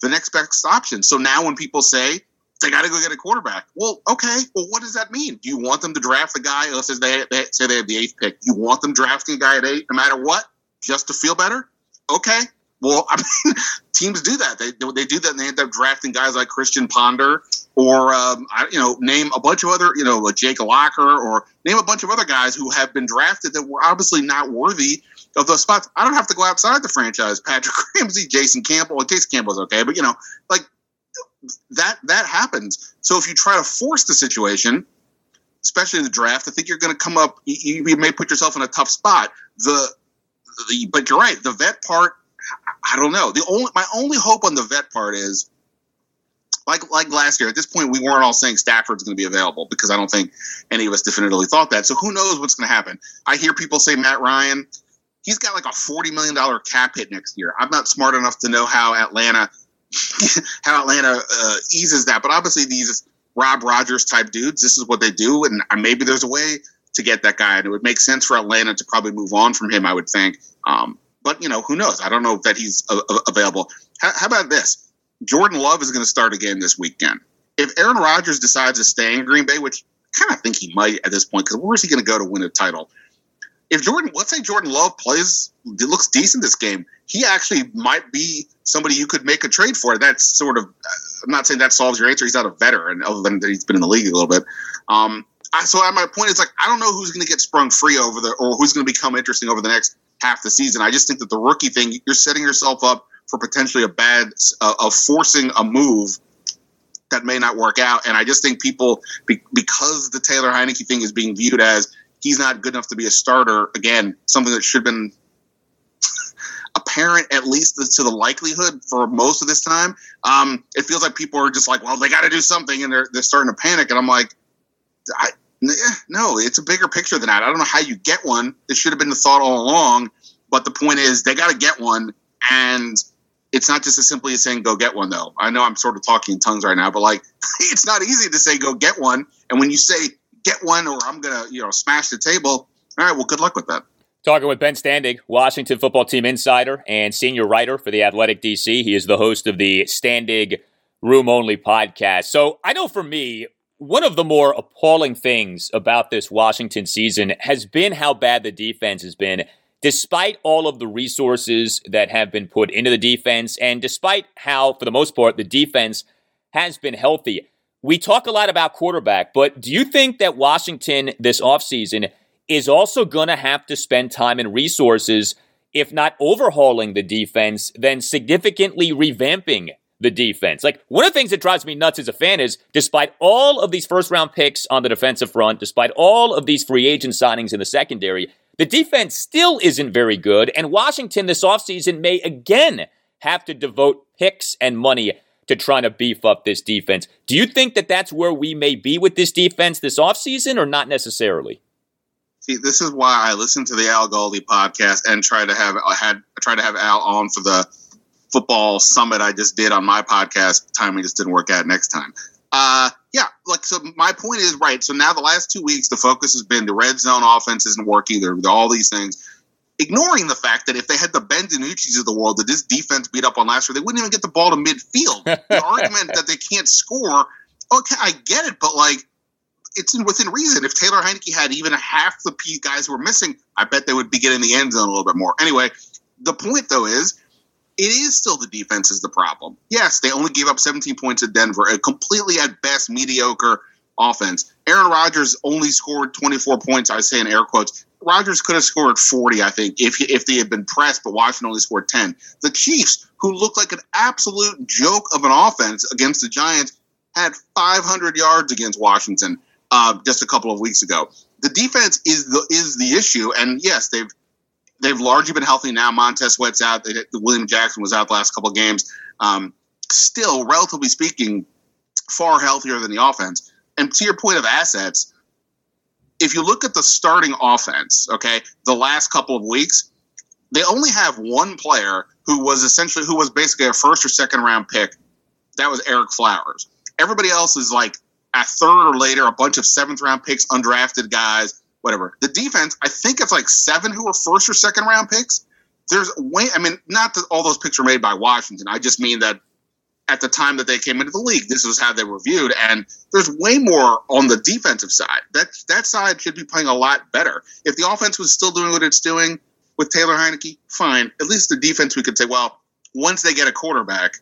the next best option. So now when people say they got to go get a quarterback, well, okay, well, what does that mean? Do you want them to draft the guy? Let's say they, they say they have the eighth pick. You want them drafting a guy at eight, no matter what, just to feel better? Okay. Well, I mean, teams do that. They they do that, and they end up drafting guys like Christian Ponder or um, I, you know name a bunch of other you know Jake Locker or name a bunch of other guys who have been drafted that were obviously not worthy of those spots. I don't have to go outside the franchise. Patrick Ramsey, Jason Campbell. Well, Jason Campbell's okay, but you know like that that happens. So if you try to force the situation, especially in the draft, I think you're going to come up. You, you, may put yourself in a tough spot. The, the but you're right. The vet part, I don't know. The only my only hope on the vet part is like like last year, at this point, we weren't all saying Stafford's going to be available because I don't think any of us definitively thought that. So who knows what's going to happen? I hear people say Matt Ryan. He's got like a forty million dollar cap hit next year. I'm not smart enough to know how Atlanta how Atlanta uh, eases that, but obviously these Rob Rogers type dudes, this is what they do, and maybe there's a way to get that guy, and it would make sense for Atlanta to probably move on from him. I would think, um, but you know, who knows? I don't know that he's uh, available. How, how about this? Jordan Love is going to start again this weekend. If Aaron Rodgers decides to stay in Green Bay, which I kind of think he might at this point, because where is he going to go to win a title? If Jordan, let's say Jordan Love plays, looks decent this game, he actually might be somebody you could make a trade for. That's sort of, I'm not saying that solves your answer. He's not a veteran, other than that he's been in the league a little bit. Um, I, so my point is like I don't know who's going to get sprung free over the or who's going to become interesting over the next half the season. I just think that the rookie thing, you're setting yourself up for potentially a bad uh, of forcing a move that may not work out. And I just think people be, because the Taylor Heinicke thing is being viewed as he's not good enough to be a starter again, something that should have been apparent at least to the likelihood for most of this time. Um, it feels like people are just like, well, they got to do something, and they're they're starting to panic. And I'm like, I, no, it's a bigger picture than that. I don't know how you get one. This should have been the thought all along. But the point is, they got to get one, and it's not just as simply as saying go get one though. I know I'm sort of talking in tongues right now, but like it's not easy to say go get one. And when you say get one or I'm gonna, you know, smash the table, all right, well good luck with that. Talking with Ben Standig, Washington football team insider and senior writer for the Athletic DC. He is the host of the Standig Room Only podcast. So I know for me, one of the more appalling things about this Washington season has been how bad the defense has been despite all of the resources that have been put into the defense, and despite how, for the most part, the defense has been healthy. We talk a lot about quarterback, but do you think that Washington this offseason is also going to have to spend time and resources, if not overhauling the defense, then significantly revamping the defense. Like one of the things that drives me nuts as a fan is despite all of these first round picks on the defensive front, despite all of these free agent signings in the secondary, the defense still isn't very good, and Washington this offseason may again have to devote picks and money to trying to beef up this defense. Do you think that that's where we may be with this defense this offseason or not necessarily? See, this is why I listen to the Al Galdi podcast and try to have I had try to have Al on for the football summit I just did on my podcast. Timing just didn't work out next time. Uh, yeah, like so. My point is right. So now the last two weeks, the focus has been the red zone offense isn't working. There, all these things, ignoring the fact that if they had the Ben DiNucci's of the world that this defense beat up on last year, they wouldn't even get the ball to midfield. the argument that they can't score, okay, I get it, but like it's within reason. If Taylor Heinicke had even half the guys who were missing, I bet they would be getting the end zone a little bit more. Anyway, the point though is it is still the defense is the problem. Yes, they only gave up 17 points to Denver, a completely at best mediocre offense. Aaron Rodgers only scored 24 points. I say in air quotes. Rodgers could have scored 40, I think, if if they had been pressed, but Washington only scored 10. The Chiefs, who looked like an absolute joke of an offense against the Giants, had 500 yards against Washington uh, just a couple of weeks ago. The defense is the is the issue, and yes, they've they've largely been healthy now. Montez Sweat's out. They, William Jackson was out the last couple of games. Um, still, relatively speaking, far healthier than the offense. And to your point of assets, if you look at the starting offense, okay, the last couple of weeks, they only have one player who was essentially who was basically a first or second round pick. That was Ereck Flowers. Everybody else is like a third or later, a bunch of seventh round picks, undrafted guys whatever. The defense, I think it's like seven who were first or second round picks. There's way, I mean, not that all those picks were made by Washington. I just mean that at the time that they came into the league, this was how they were viewed. And there's way more on the defensive side. That that side should be playing a lot better. If the offense was still doing what it's doing with Taylor Heinicke, fine. At least the defense, we could say, well, once they get a quarterback,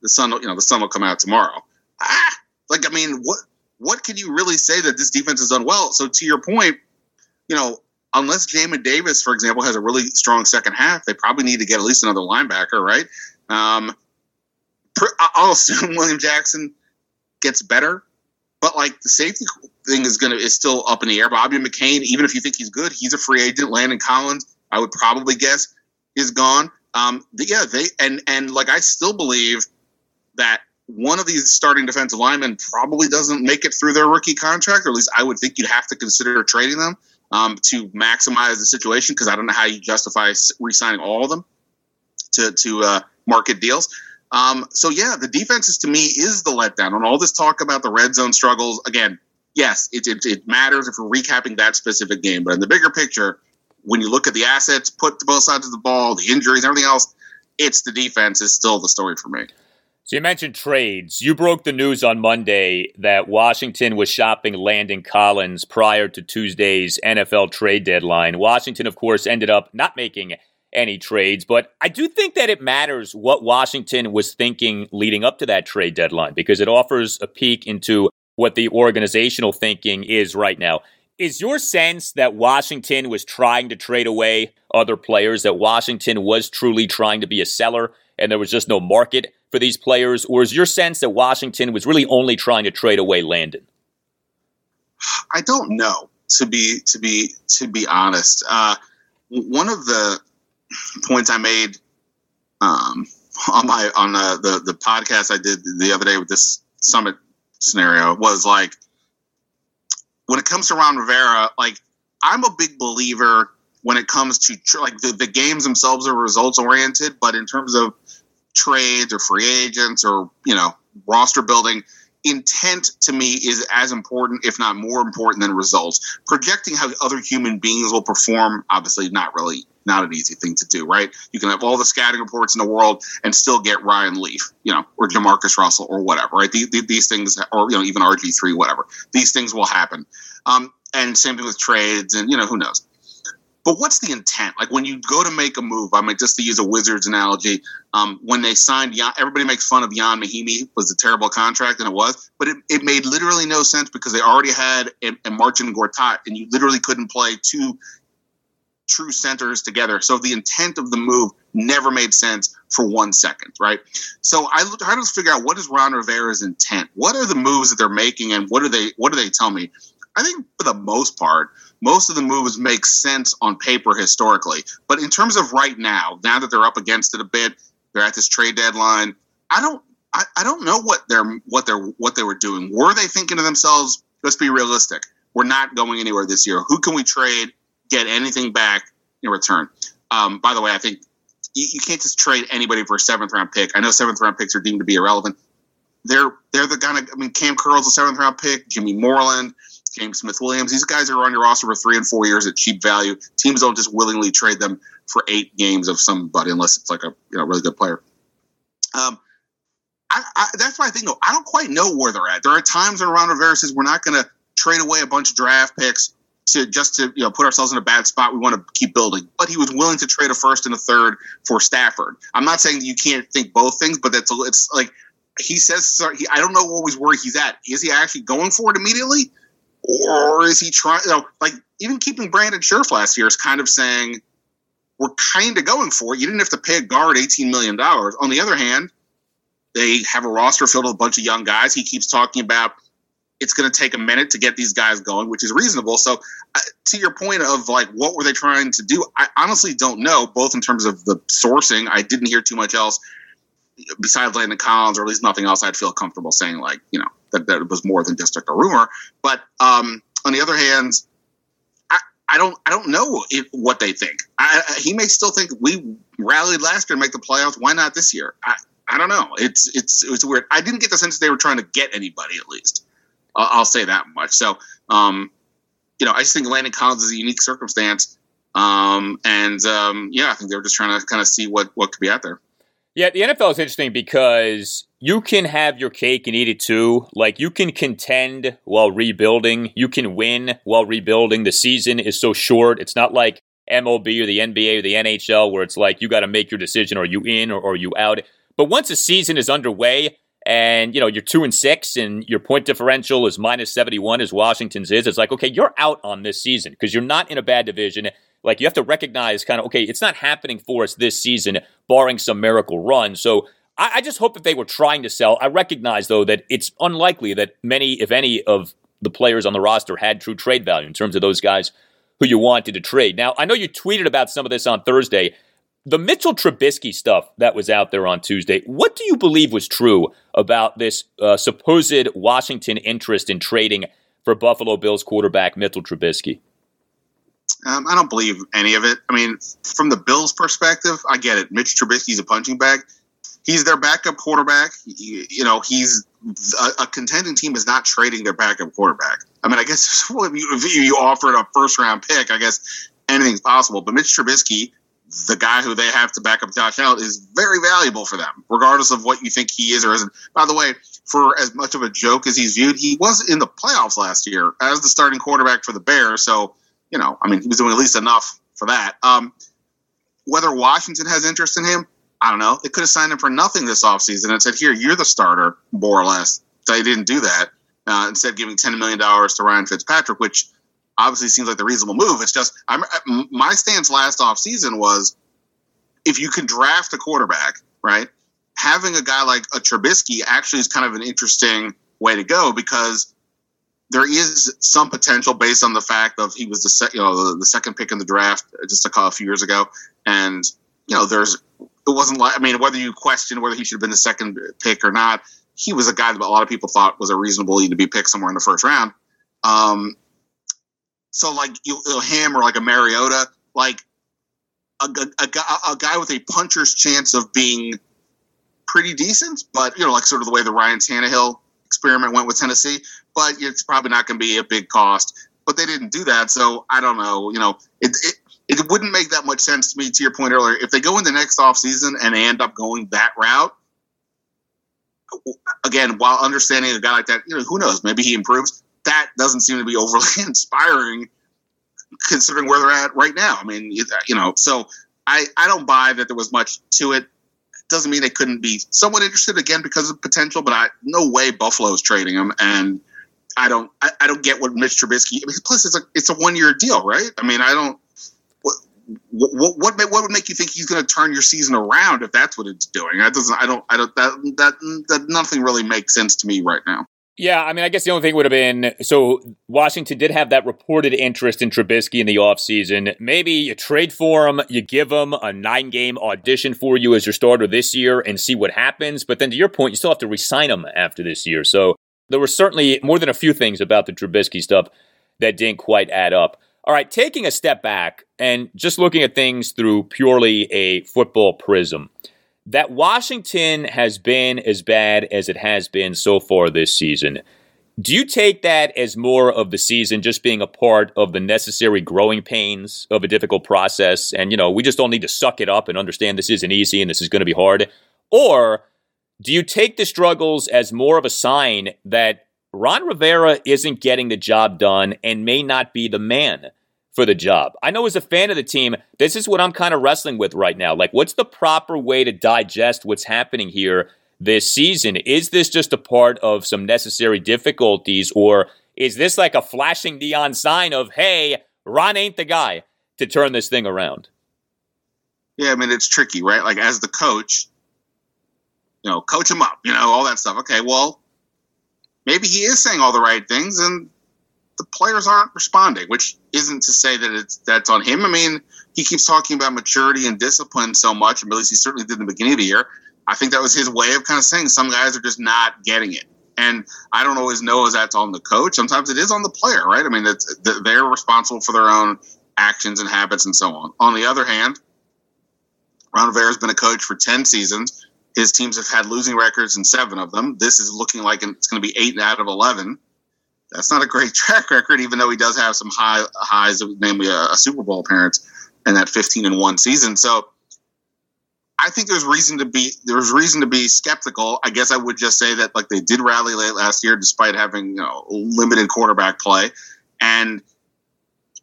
the sun, you know, the sun will come out tomorrow. Ah, like I mean, what what can you really say that this defense has done well? So to your point, you know, unless Jamin Davis, for example, has a really strong second half, they probably need to get at least another linebacker, right? Um, I'll assume William Jackson gets better, but like the safety thing is gonna is still up in the air. Bobby McCain, even if you think he's good, he's a free agent. Landon Collins, I would probably guess, is gone. Um, yeah, they and and like I still believe that one of these starting defensive linemen probably doesn't make it through their rookie contract, or at least I would think you'd have to consider trading them um, to maximize the situation because I don't know how you justify re-signing all of them to to uh, market deals. Um, so yeah, the defenses to me is the letdown. And all this talk about the red zone struggles again, yes, it, it, it matters if we're recapping that specific game, but in the bigger picture, when you look at the assets put to both sides of the ball, the injuries, everything else, it's the defense is still the story for me. So you mentioned trades. You broke the news on Monday that Washington was shopping Landon Collins prior to Tuesday's NFL trade deadline. Washington, of course, ended up not making any trades, but I do think that it matters what Washington was thinking leading up to that trade deadline because it offers a peek into what the organizational thinking is right now. Is your sense that Washington was trying to trade away other players, that Washington was truly trying to be a seller and there was just no market for these players? Or is your sense that Washington was really only trying to trade away Landon? I don't know. To be to be to be honest, uh, one of the points I made um, on my on uh, the the podcast I did the other day with this summit scenario was like when it comes to Ron Rivera, like I'm a big believer when it comes to tr- like the, the games themselves are results oriented, but in terms of trades or free agents or you know roster building intent to me is as important if not more important than results. Projecting how other human beings will perform obviously not really not an easy thing to do right? You can have all the scouting reports in the world and still get ryan leaf you know or jamarcus russell or whatever right? These, these things or you know even rg3 whatever. These things will happen. Um, and same thing with trades and you know who knows. But what's the intent? Like when you go to make a move, I mean, just to use a Wizards analogy, um, when they signed, Jan, everybody makes fun of Ian Mahinmi was a terrible contract, and it was, but it, it made literally no sense because they already had a, a Marcin Gortat, and you literally couldn't play two true centers together. So the intent of the move never made sense for one second, right? So I try to figure out what is Ron Rivera's intent. What are the moves that they're making, and what do they what do they tell me? I think for the most part, most of the moves make sense on paper historically. But in terms of right now, now that they're up against it a bit, they're at this trade deadline. I don't I, I don't know what they're what they're what they were doing. Were they thinking to themselves, let's be realistic. We're not going anywhere this year. Who can we trade, get anything back in return? Um, by the way, I think you, you can't just trade anybody for a seventh round pick. I know seventh round picks are deemed to be irrelevant. They're they're the kind of I mean Kam Curl's a seventh round pick, Jimmy Moreland, James Smith Williams. These guys are on your roster for three and four years at cheap value. Teams don't just willingly trade them for eight games of somebody unless it's like a you know really good player. Um, I, I, that's my thing though. I don't quite know where they're at. There are times when Ron Rivera says we're not going to trade away a bunch of draft picks to just to you know put ourselves in a bad spot. We want to keep building, but he was willing to trade a first and a third for Stafford. I'm not saying you can't think both things, but that's it's like he says. He, I don't know always where he's at. Is he actually going for it immediately, or is he trying? You know, like even keeping Brandon Scherff last year is kind of saying we're kind of going for it. You didn't have to pay a guard 18 million dollars. On the other hand, they have a roster filled with a bunch of young guys. He keeps talking about it's going to take a minute to get these guys going, which is reasonable. So, uh, to your point of like, what were they trying to do? I honestly don't know, both in terms of the sourcing. I didn't hear too much else besides Landon Collins, or at least nothing else I'd feel comfortable saying, like, you know, that, that was more than just like a rumor. But um, on the other hand, I, don't I don't know if, what they think. I, he may still think we rallied last year to make the playoffs. Why not this year? I, I don't know. It's it's it's weird. I didn't get the sense they were trying to get anybody at least. I'll, say that much. So, um, you know, I just think Landon Collins is a unique circumstance. Um, and um, yeah, I think they're just trying to kind of see what what could be out there. Yeah, the NFL is interesting because you can have your cake and eat it too. Like you can contend while rebuilding, you can win while rebuilding. The season is so short. It's not like MLB or the NBA or the NHL where it's like you got to make your decision: are you in or are you out? But once a season is underway, and you know you're two and six and your point differential is minus 71 as washington's is. It's like okay you're out on this season because you're not in a bad division. Like you have to recognize kind of okay it's not happening for us this season barring some miracle run. So I, I just hope that they were trying to sell. I recognize though that it's unlikely that many if any of the players on the roster had true trade value in terms of those guys who you wanted to trade. Now i know you tweeted about some of this on thursday the Mitchell Trubisky stuff that was out there on Tuesday, what do you believe was true about this uh, supposed Washington interest in trading for Buffalo Bills quarterback Mitchell Trubisky? Um, I don't believe any of it. I mean, from the Bills' perspective, I get it. Mitch Trubisky's a punching bag. He's their backup quarterback. He, you know, he's a, a, contending team is not trading their backup quarterback. I mean, I guess if you, if you offered a first round pick, I guess anything's possible. But Mitch Trubisky the guy who they have to back up Josh Allen is very valuable for them, regardless of what you think he is or isn't. By the way, for as much of a joke as he's viewed, he was in the playoffs last year as the starting quarterback for the Bears. So, you know, I mean, he was doing at least enough for that. Um, whether Washington has interest in him, I don't know. They could have signed him for nothing this offseason and said, here, you're the starter, more or less. They didn't do that. Uh, instead, giving $10 million to Ryan Fitzpatrick, which – obviously seems like the reasonable move. It's just I'm, my stance last off season was if you can draft a quarterback, right? Having a guy like a Trubisky actually is kind of an interesting way to go because there is some potential based on the fact of he was the se- you know the, the second pick in the draft just a, a few years ago, and you know there's it wasn't like I mean whether you question whether he should have been the second pick or not, he was a guy that a lot of people thought was a reasonable to be picked somewhere in the first round. Um, so like you, know, him or like a Mariota, like a, a, a, a guy with a puncher's chance of being pretty decent, but you know, like sort of the way the Ryan Tannehill experiment went with Tennessee. But it's probably not going to be a big cost. But they didn't do that, so I don't know. You know, it, it it wouldn't make that much sense to me. To your point earlier, if they go in the next offseason and they end up going that route, again, while understanding a guy like that, you know, who knows? Maybe he improves that doesn't seem to be overly inspiring considering where they're at right now. I mean, you, know, so I, I don't buy that there was much to it. Doesn't mean they couldn't be somewhat interested again because of potential, but I no way Buffalo's trading him, and I don't I, I don't get what Mitch Trubisky. I mean, plus it's a it's a one year deal, right? I mean, I don't. What what what, what would make you think he's going to turn your season around if that's what it's doing? That doesn't. I don't. I don't. That that that nothing really makes sense to me right now. Yeah, I mean, I guess the only thing would have been so Washington did have that reported interest in Trubisky in the offseason. Maybe you trade for him, you give him a nine game audition for you as your starter this year and see what happens. But then to your point, you still have to resign him after this year. So there were certainly more than a few things about the Trubisky stuff that didn't quite add up. All right, taking a step back and just looking at things through purely a football prism that Washington has been as bad as it has been so far this season. Do you take that as more of the season just being a part of the necessary growing pains of a difficult process? And, you know, we just don't need to suck it up and understand this isn't easy and this is going to be hard? Or do you take the struggles as more of a sign that Ron Rivera isn't getting the job done and may not be the man for the job. I know as a fan of the team, this is what I'm kind of wrestling with right now. Like, what's the proper way to digest what's happening here this season? Is this just a part of some necessary difficulties, or is this like a flashing neon sign of, hey, Ron ain't the guy to turn this thing around? Yeah, I mean, it's tricky, right? Like, as the coach, you know, coach him up, you know, all that stuff. Okay, well, maybe he is saying all the right things, and the players aren't responding, which isn't to say that it's that's on him. I mean, he keeps talking about maturity and discipline so much, and at least he certainly did in the beginning of the year. I think that was his way of kind of saying some guys are just not getting it. And I don't always know if that's on the coach. Sometimes it is on the player, right? I mean, it's, they're responsible for their own actions and habits and so on. On the other hand, Ron Rivera has been a coach for 10 seasons. His teams have had losing records in seven of them. This is looking like it's going to be eight out of 11 that's not a great track record, even though he does have some high highs, namely a, a Super Bowl appearance in that 15 and one season. So I think there's reason to be there's reason to be skeptical. I guess I would just say that like they did rally late last year despite having you know limited quarterback play, and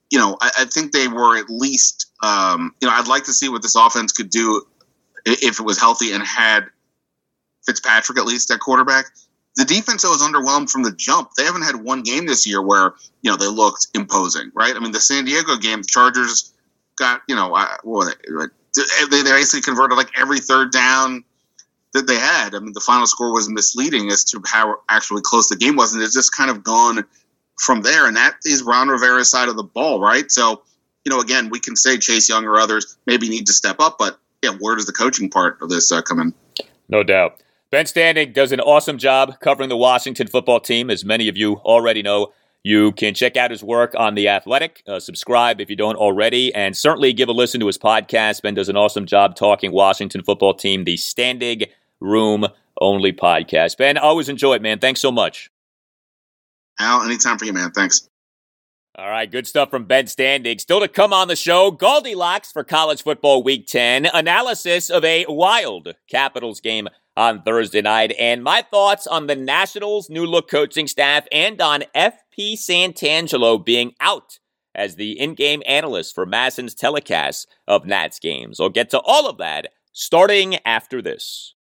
you know I, I think they were at least um, you know I'd like to see what this offense could do if it was healthy and had Fitzpatrick at least at quarterback. The defense is underwhelmed from the jump. They haven't had one game this year where you know they looked imposing, right? I mean, the San Diego game, the Chargers got you know what they, they basically converted like every third down that they had. I mean, the final score was misleading as to how actually close the game was, and it's just kind of gone from there. And that is Ron Rivera's side of the ball, right? So, you know, again, we can say Chase Young or others maybe need to step up, but yeah, where does the coaching part of this uh, come in? No doubt. Ben Standig does an awesome job covering the Washington football team, as many of you already know. You can check out his work on The Athletic. Uh, subscribe if you don't already, and certainly give a listen to his podcast. Ben does an awesome job talking Washington football team, the Standig Room Only podcast. Ben, always enjoy it, man. Thanks so much. Al, anytime for you, man. Thanks. All right, good stuff from Ben Standig. Still to come on the show, GaldiLocks for college football week 10, analysis of a wild Capitals game on Thursday night, and my thoughts on the Nationals' new look coaching staff and on FP Santangelo being out as the in game analyst for MASN's telecast of Nats games. I'll get to all of that starting after this.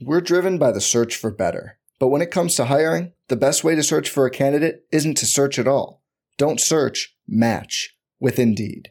We're driven by the search for better. But when it comes to hiring, the best way to search for a candidate isn't to search at all. Don't search, match with Indeed.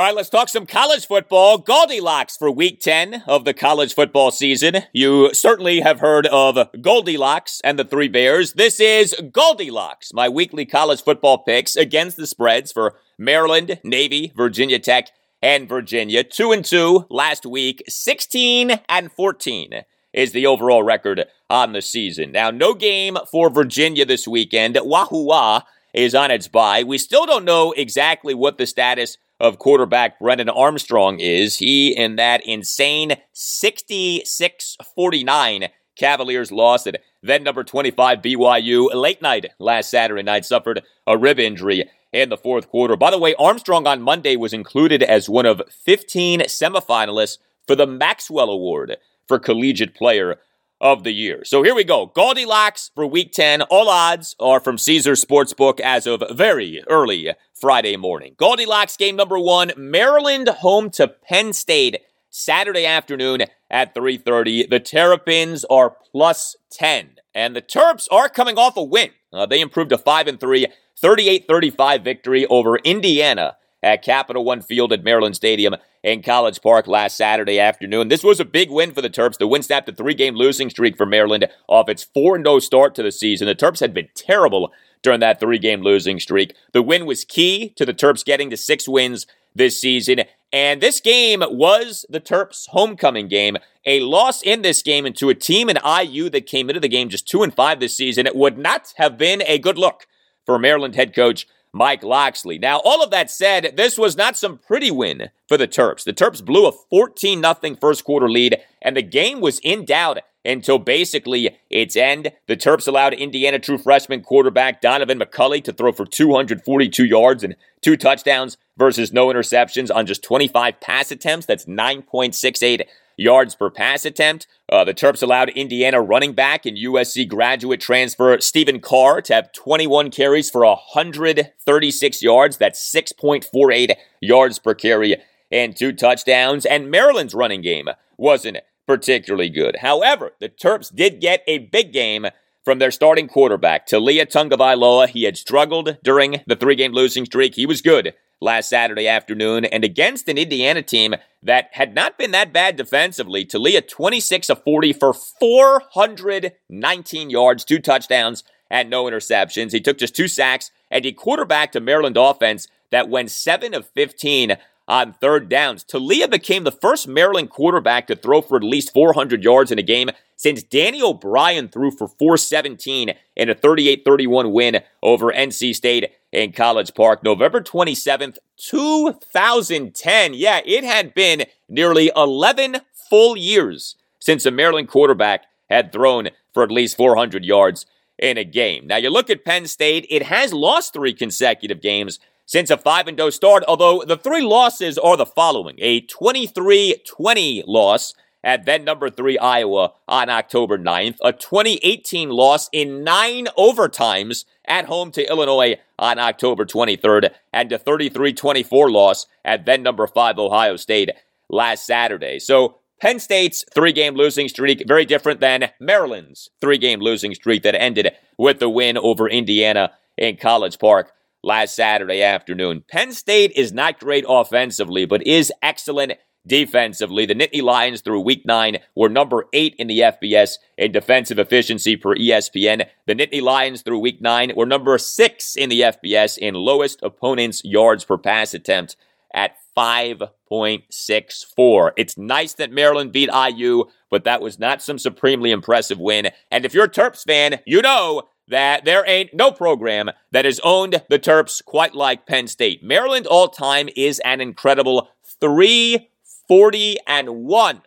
All right, let's talk some college football. GaldiLocks for week 10 of the college football season. You certainly have heard of Goldilocks and the Three Bears. This is GaldiLocks, my weekly college football picks against the spreads for Maryland, Navy, Virginia Tech, and Virginia. 2 and 2 last week, 16 and 14 is the overall record on the season. Now, no game for Virginia this weekend. Wahoo is on its bye. We still don't know exactly what the status of quarterback Brennan Armstrong is. He, in that insane 66 49 Cavaliers lost at Then number 25, BYU, late night last Saturday night, suffered a rib injury in the fourth quarter. By the way, Armstrong on Monday was included as one of 15 semifinalists for the Maxwell Award for Collegiate Player of the Year. So here we go. GaldiLocks for week 10. All odds are from Caesar Sportsbook as of very early Friday morning. GaldiLocks game number one, Maryland home to Penn State. Saturday afternoon at 3:30. The Terrapins are plus 10 and the Terps are coming off a win. Uh, they improved to 5 and 3, 38-35 victory over Indiana at Capital One Field at Maryland Stadium in College Park last Saturday afternoon. This was a big win for the Terps. The win snapped a three-game losing streak for Maryland off its 4-0 start to the season. The Terps had been terrible during that three-game losing streak. The win was key to the Terps getting to six wins this season. And this game was the Terps' homecoming game. A loss in this game into a team in IU that came into the game just two and five this season. It would not have been a good look for Maryland head coach Mike Locksley. Now, all of that said, this was not some pretty win for the Terps. The Terps blew a 14 0 first quarter lead, and the game was in doubt until basically its end. The Terps allowed Indiana true freshman quarterback Donaven McCulley to throw for 242 yards and two touchdowns versus no interceptions on just 25 pass attempts. That's 9.68 yards per pass attempt. Uh, the Terps allowed Indiana running back and USC graduate transfer Stephen Carr to have 21 carries for 136 yards. That's 6.48 yards per carry and two touchdowns. And Maryland's running game wasn't particularly good. However, the Terps did get a big game from their starting quarterback, Taulia Tagovailoa. He had struggled during the three-game losing streak. He was good last Saturday afternoon, and against an Indiana team that had not been that bad defensively, Taulia 26 of 40 for 419 yards, two touchdowns, and no interceptions. He took just two sacks, and he quarterbacked a Maryland offense that went 7 of 15 on third downs. Taulia became the first Maryland quarterback to throw for at least 400 yards in a game since Danny O'Brien threw for 417 in a 38 31 win over NC State in College Park, November 27th, 2010. Yeah, it had been nearly 11 full years since a Maryland quarterback had thrown for at least 400 yards in a game. Now, you look at Penn State, it has lost three consecutive games since a 5 and 0 start, although the three losses are the following. A 23 20 loss at then number 3 Iowa on October 9th, a 2018 loss in nine overtimes at home to Illinois on October 23rd, and a 33 24 loss at then number 5 Ohio State last Saturday. So Penn State's three game losing streak, very different than Maryland's three game losing streak that ended with the win over Indiana in College Park last Saturday afternoon. Penn State is not great offensively, but is excellent defensively. The Nittany Lions through week nine were number eight in the FBS in defensive efficiency per ESPN. The Nittany Lions through week nine were number six in the FBS in lowest opponent's yards per pass attempt at 5.64. It's nice that Maryland beat IU, but that was not some supremely impressive win. And if you're a Terps fan, you know that there ain't no program that has owned the Terps quite like Penn State. Maryland all time is an incredible 340 and 1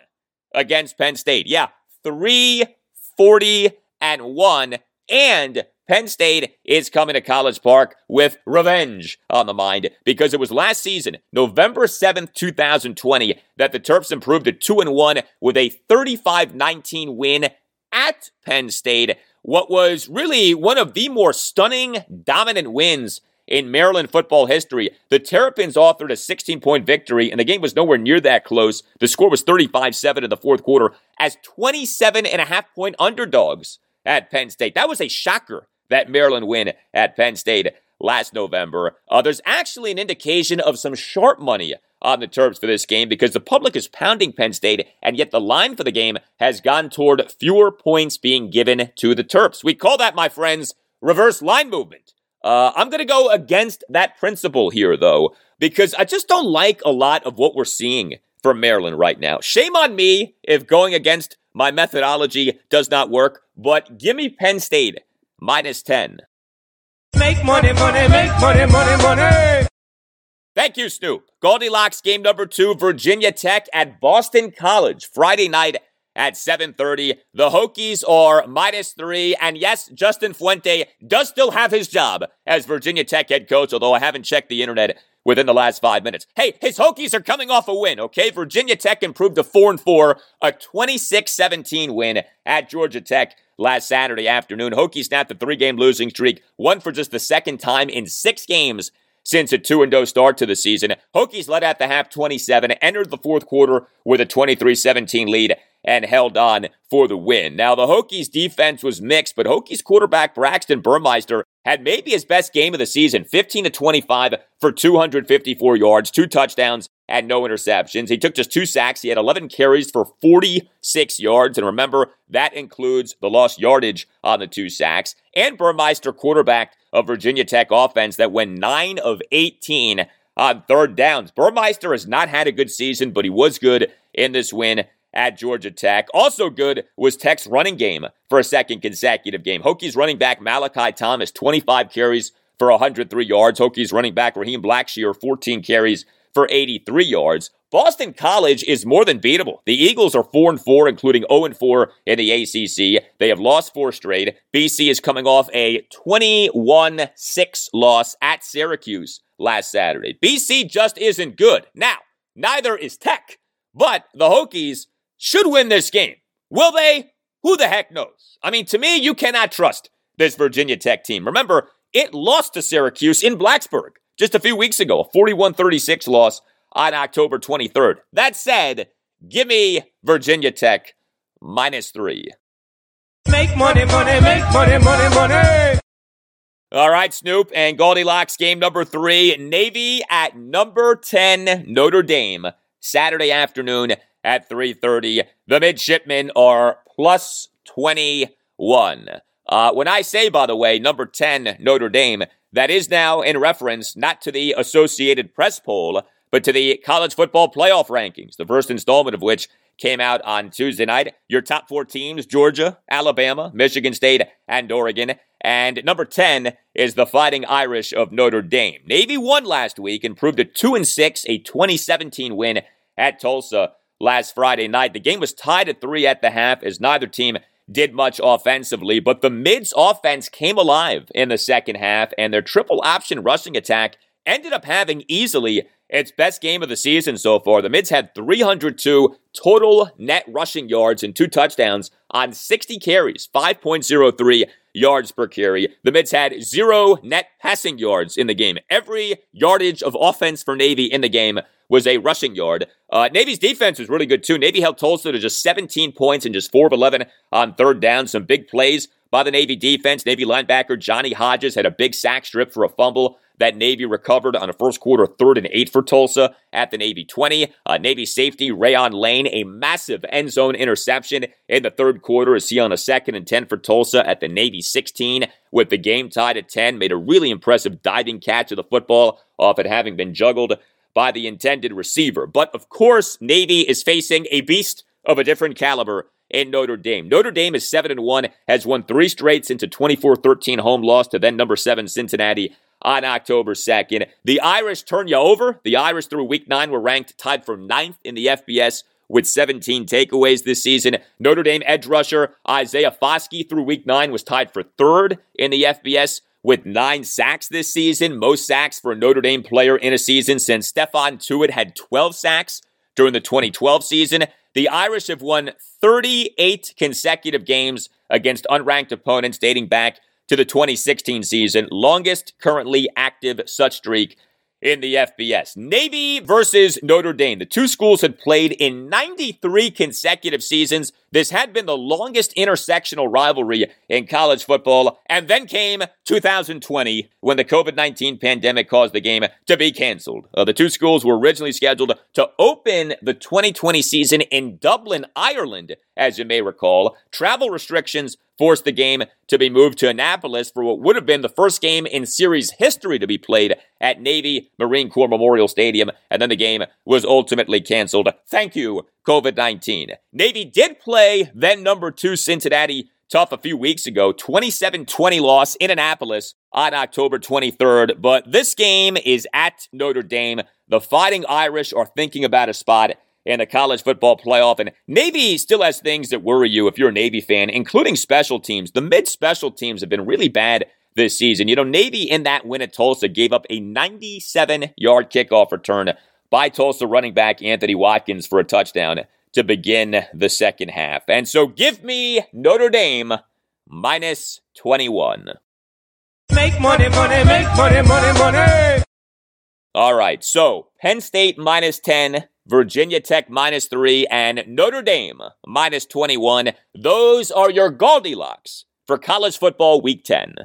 against Penn State. Yeah, 340 and 1 and Penn State is coming to College Park with revenge on the mind because it was last season, November 7th, 2020, that the Terps improved to 2 and 1 with a 35-19 win at Penn State what was really one of the more stunning, dominant wins in Maryland football history. The Terrapins authored a 16 point victory, and the game was nowhere near that close. The score was 35 7 in the fourth quarter as 27 and a half point underdogs at Penn State. That was a shocker, that Maryland win at Penn State last November. Uh, there's actually an indication of some sharp money on the Terps for this game because the public is pounding Penn State, and yet the line for the game has gone toward fewer points being given to the Terps. We call that, my friends, reverse line movement. Uh, I'm going to go against that principle here, though, because I just don't like a lot of what we're seeing from Maryland right now. Shame on me if going against my methodology does not work, but give me Penn State minus 10. Make money, money, make money, money, money. Thank you, Snoop. GaldiLocks game number two, Virginia Tech at Boston College, Friday night at 7:30. The Hokies are minus 3 and yes, Justin Fuente does still have his job as Virginia Tech head coach, although I haven't checked the internet within the last 5 minutes. Hey, his Hokies are coming off a win, okay? Virginia Tech improved to 4 and 4, a 26-17 win at Georgia Tech last Saturday afternoon. Hokies snapped a three-game losing streak, one for just the second time in 6 games since a 2 0 start to the season. Hokies led at the half 27, entered the fourth quarter with a 23 17 lead, and held on for the win. Now, the Hokies defense was mixed, but Hokies quarterback Braxton Burmeister had maybe his best game of the season 15 to 25 for 254 yards, two touchdowns, and no interceptions. He took just two sacks. He had 11 carries for 46 yards. And remember, that includes the lost yardage on the two sacks. And Burmeister, quarterback of Virginia Tech offense, that went 9 of 18 on third downs. Burmeister has not had a good season, but he was good in this win at Georgia Tech. Also good was Tech's running game for a second consecutive game. Hokies running back Malachi Thomas, 25 carries for 103 yards. Hokies running back Raheem Blackshear, 14 carries for 83 yards. Boston College is more than beatable. The Eagles are 4 and 4 including 0 and 4 in the ACC. They have lost four straight. BC is coming off a 21-6 loss at Syracuse last Saturday. BC just isn't good. Now, neither is Tech, but the Hokies should win this game. Will they? Who the heck knows? I mean, to me, you cannot trust this Virginia Tech team. Remember, it lost to Syracuse in Blacksburg just a few weeks ago, a 41 36 loss on October 23rd. That said, give me Virginia Tech minus three. Make money, money, make money, money, money. All right, Snoop and GaldiLocks game number three. Navy at number 10, Notre Dame, Saturday afternoon at 3.30. The midshipmen are plus 21. Uh, when I say, by the way, number 10, Notre Dame, that is now in reference not to the Associated Press poll, but to the college football playoff rankings, the first installment of which came out on Tuesday night. Your top four teams Georgia, Alabama, Michigan State, and Oregon. And number 10 is the Fighting Irish of Notre Dame. Navy won last week and proved a 2 and 6, a 2017 win at Tulsa last Friday night. The game was tied at 3 at the half as neither team did much offensively, but the Mids offense came alive in the second half, and their triple option rushing attack ended up having easily its best game of the season so far. The Mids had 302 total net rushing yards and two touchdowns on 60 carries, 5.03 yards per carry. The Mids had zero net passing yards in the game. Every yardage of offense for Navy in the game was a rushing yard. Uh, Navy's defense was really good too. Navy held Tulsa to just 17 points and just 4 of 11 on third down. Some big plays by the Navy defense. Navy linebacker Johnny Hodges had a big sack strip for a fumble that Navy recovered on a first quarter third and eight for Tulsa at the Navy 20. Uh, Navy safety Rayuan Lane, a massive end zone interception in the third quarter as he on a second and 10 for Tulsa at the Navy 16 with the game tied at 10. Made a really impressive diving catch of the football off it having been juggled by the intended receiver. But of course, Navy is facing a beast of a different caliber in Notre Dame. Notre Dame is 7 and 1, has won three straight since a 24 13 home loss to then number 7 Cincinnati on October 2nd. The Irish turn you over. The Irish through week nine were ranked tied for ninth in the FBS with 17 takeaways this season. Notre Dame edge rusher Isaiah Foskey through week nine was tied for third in the FBS with nine sacks this season, most sacks for a Notre Dame player in a season since Stephon Tuitt had 12 sacks during the 2012 season. The Irish have won 38 consecutive games against unranked opponents dating back to the 2016 season, longest currently active such streak in the FBS. Navy versus Notre Dame. The two schools had played in 93 consecutive seasons. This had been the longest intersectional rivalry in college football. And then came 2020 when the COVID 19 pandemic caused the game to be canceled. Uh, the two schools were originally scheduled to open the 2020 season in Dublin, Ireland, as you may recall. Travel restrictions forced the game to be moved to Annapolis for what would have been the first game in series history to be played at Navy Marine Corps Memorial Stadium, and then the game was ultimately canceled. Thank you, COVID 19. Navy did play then number two Cincinnati tough a few weeks ago, 27 20 loss in Annapolis on October 23rd, but this game is at Notre Dame. The Fighting Irish are thinking about a spot in the college football playoff. And Navy still has things that worry you if you're a Navy fan, including special teams. The mid special teams have been really bad this season. You know, Navy in that win at Tulsa gave up a 97 yard kickoff return by Tulsa running back Anthony Watkins for a touchdown to begin the second half. And so give me Notre Dame minus 21. Make money, money, make money, money, money. All right, so Penn State minus 10, Virginia Tech minus 3, and Notre Dame minus 21. Those are your GaldiLocks for college football week 10.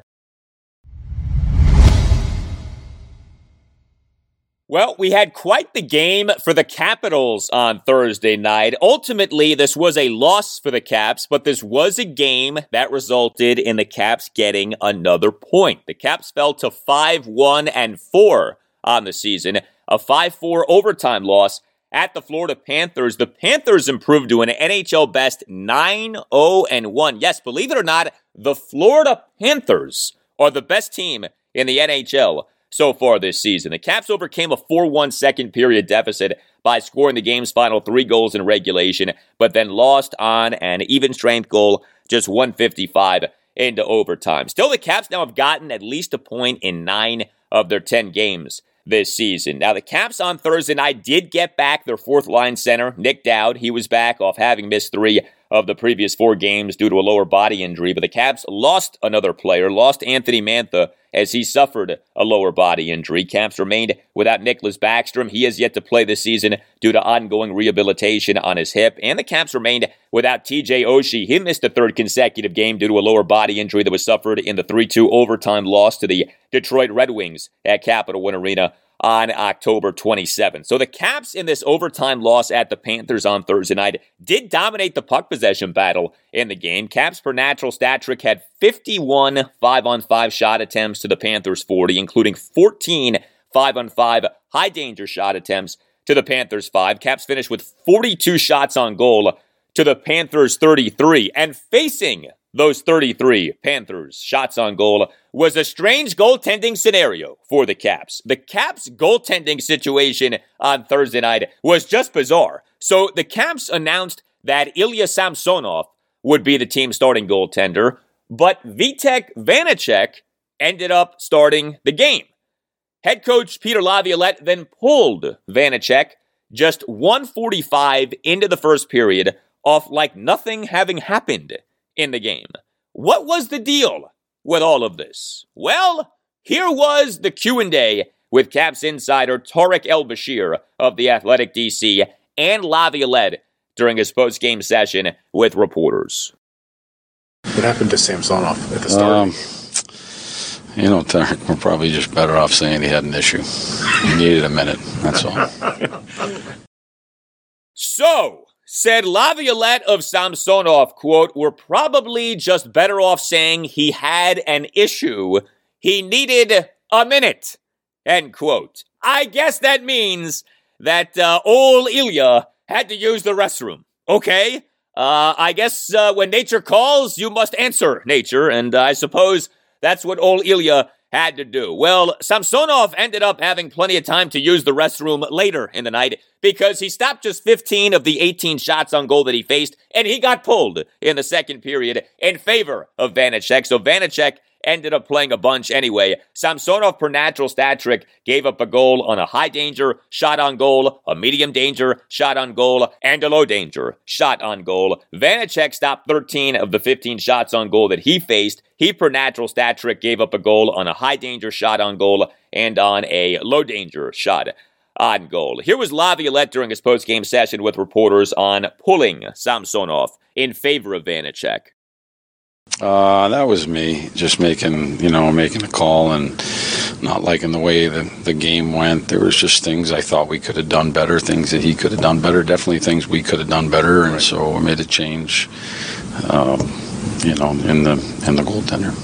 Well, we had quite the game for the Capitals on Thursday night. Ultimately, this was a loss for the Caps, but this was a game that resulted in the Caps getting another point. The Caps fell to 5 1 and 4 on the season, a 5 4 overtime loss at the Florida Panthers. The Panthers improved to an NHL best 9 0 and 1. Yes, believe it or not, the Florida Panthers are the best team in the NHL so far this season. The Caps overcame a 4 1 second period deficit by scoring the game's final three goals in regulation, but then lost on an even strength goal, just 155 into overtime. Still, the Caps now have gotten at least a point in nine of their 10 games this season. Now, the Caps on Thursday night did get back their fourth line center, Nic Dowd. He was back off having missed three of the previous four games due to a lower body injury, but the Caps lost another player, lost Anthony Mantha as he suffered a lower body injury. Caps remained without Nicklas Backstrom. He has yet to play this season due to ongoing rehabilitation on his hip. And the Caps remained without TJ Oshie. He missed the third consecutive game due to a lower body injury that was suffered in the 3 2 overtime loss to the Detroit Red Wings at Capital One Arena on October 27th. So the Caps in this overtime loss at the Panthers on Thursday night did dominate the puck possession battle in the game. Caps per natural stat trick had 51 5 on 5 shot attempts to the Panthers 40, including 14 5 on 5 high danger shot attempts to the Panthers 5. Caps finished with 42 shots on goal to the Panthers 33 and facing those 33 Panthers shots on goal was a strange goaltending scenario for the Caps. The Caps goaltending situation on Thursday night was just bizarre. So the Caps announced that Ilya Samsonov would be the team starting goaltender, but Vitek Vanecek ended up starting the game. Head coach Peter Laviolette then pulled Vanecek just 145 into the first period off like nothing having happened in the game. What was the deal with all of this? Well, here was the Q&A with Caps insider Tarik El-Bashir of the Athletic DC and Laviolette during his post-game session with reporters. What happened to Samsonov at the start? Um, you know, Tarik, we're probably just better off saying he had an issue. He needed a minute. That's all. so, said Laviolette of Samsonov, quote, we're probably just better off saying he had an issue. He needed a minute, end quote. I guess that means that uh, old Ilya had to use the restroom. Okay? Uh, I guess uh, when nature calls, you must answer nature, and I suppose that's what old Ilya had to do. Well, Samsonov ended up having plenty of time to use the restroom later in the night because he stopped just 15 of the 18 shots on goal that he faced, and he got pulled in the second period in favor of Vanecek. So Vanecek ended up playing a bunch anyway. Samsonov, per natural stat trick, gave up a goal on a high danger shot on goal, a medium danger shot on goal, and a low danger shot on goal. Vanecek stopped 13 of the 15 shots on goal that he faced. He, per natural stat trick, gave up a goal on a high danger shot on goal and on a low danger shot on goal. Here was Laviolette during his post game session with reporters on pulling Samsonov in favor of Vanecek. Uh, that was me, just making you know making a call and not liking the way the the game went. There was just things I thought we could have done better, things that he could have done better, definitely things we could have done better, and so I made a change. Um, you know, in the in the goaltender.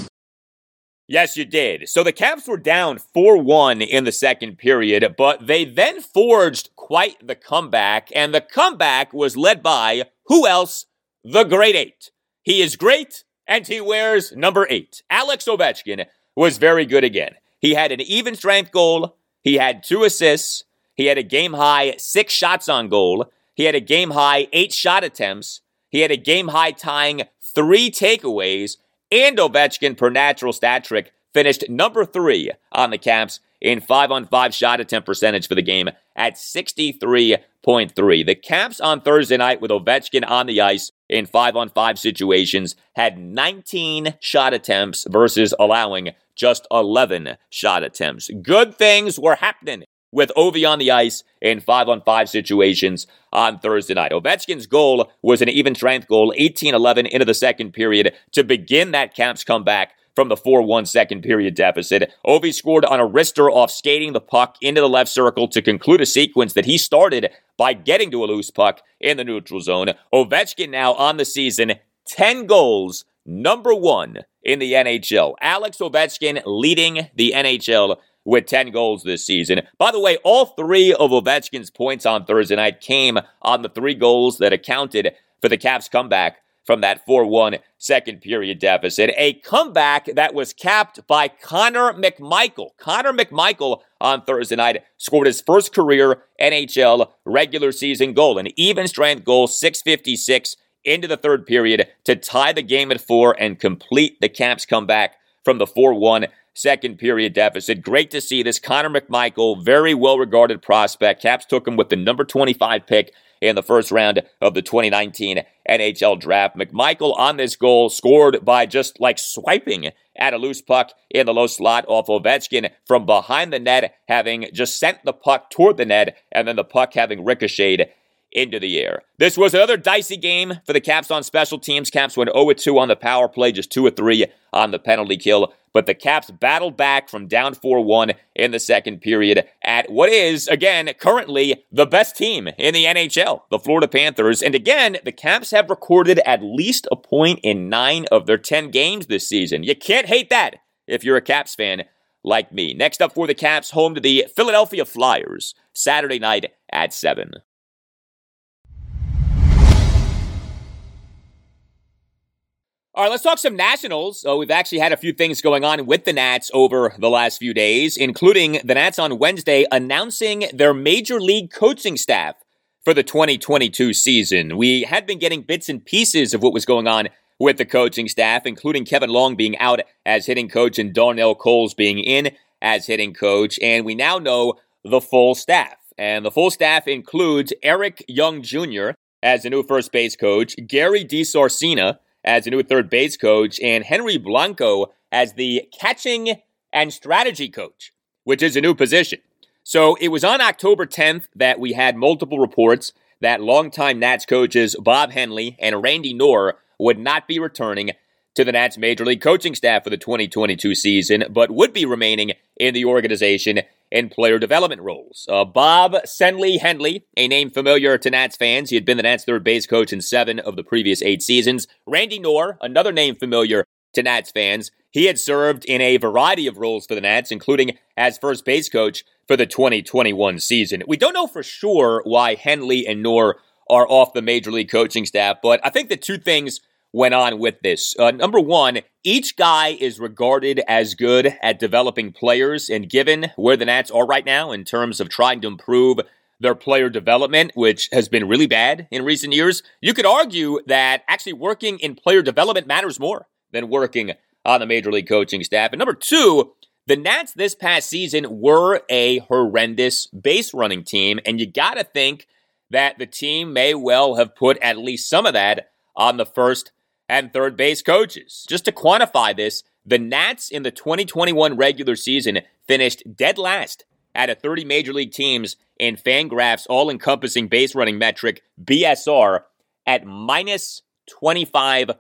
Yes, you did. So the Caps were down 4 1 in the second period, but they then forged quite the comeback, and the comeback was led by who else? The Great Eight. He is great, and he wears number eight. Alex Ovechkin was very good again. He had an even strength goal, he had two assists, he had a game high six shots on goal, He had a game high eight shot attempts. He had a game high tying three takeaways, and Ovechkin, per natural stat trick, finished number three on the Caps in five on five shot attempt percentage for the game at 63.3. The Caps on Thursday night with Ovechkin on the ice in five on five situations had 19 shot attempts versus allowing just 11 shot attempts. Good things were happening with Ovi on the ice in five on five situations on Thursday night. Ovechkin's goal was an even strength goal, 18 11 into the second period to begin that Caps comeback from the 4 1 second period deficit. Ovi scored on a wrister off skating the puck into the left circle to conclude a sequence that he started by getting to a loose puck in the neutral zone. Ovechkin now on the season, 10 goals, number one in the NHL. Alex Ovechkin leading the NHL with 10 goals this season. By the way, all three of Ovechkin's points on Thursday night came on the three goals that accounted for the Caps' comeback from that 4 1 second period deficit. A comeback that was capped by Connor McMichael. Connor McMichael on Thursday night scored his first career NHL regular season goal, an even strength goal, 656 into the third period to tie the game at four and complete the Caps comeback from the 4 1 second period deficit. Great to see this. Connor McMichael, very well regarded prospect. Caps took him with the number 25 pick in the first round of the 2019 NHL draft. McMichael on this goal scored by just like swiping at a loose puck in the low slot off Ovechkin from behind the net, having just sent the puck toward the net, and then the puck having ricocheted into the air. This was another dicey game for the Caps on special teams. Caps went 0 2 on the power play, just 2 3 on the penalty kill. But the Caps battled back from down 4 1 in the second period at what is, again, currently the best team in the NHL, the Florida Panthers. And again, the Caps have recorded at least a point in nine of their 10 games this season. You can't hate that if you're a Caps fan like me. Next up for the Caps, home to the Philadelphia Flyers, Saturday night at 7. All right, let's talk some Nationals. Uh, we've actually had a few things going on with the Nats over the last few days, including the Nats on Wednesday announcing their major league coaching staff for the 2022 season. We had been getting bits and pieces of what was going on with the coaching staff, including Kevin Long being out as hitting coach and Darnell Coles being in as hitting coach, and we now know the full staff. And the full staff includes Eric Young Jr. as the new first base coach, Gary DiSarcina as a new third base coach, and Henry Blanco as the catching and strategy coach, which is a new position. So it was on October 10th that we had multiple reports that longtime Nats coaches Bob Henley and Randy Knorr would not be returning to the Nats major league coaching staff for the 2022 season, but would be remaining in the organization in player development roles. Uh, Bob Senley Henley, a name familiar to Nats fans. He had been the Nats third base coach in seven of the previous eight seasons. Randy Knorr, another name familiar to Nats fans. He had served in a variety of roles for the Nats, including as first base coach for the 2021 season. We don't know for sure why Henley and Knorr are off the major league coaching staff, but I think the two things went on with this. Uh, number one, each guy is regarded as good at developing players, and given where the Nats are right now in terms of trying to improve their player development, which has been really bad in recent years, you could argue that actually working in player development matters more than working on the major league coaching staff. And number two, the Nats this past season were a horrendous base running team, and you got to think that the team may well have put at least some of that on the first and third base coaches. Just to quantify this, the Nats in the 2021 regular season finished dead last out of 30 major league teams in Fangraphs all encompassing base running metric BSR at minus 25.4.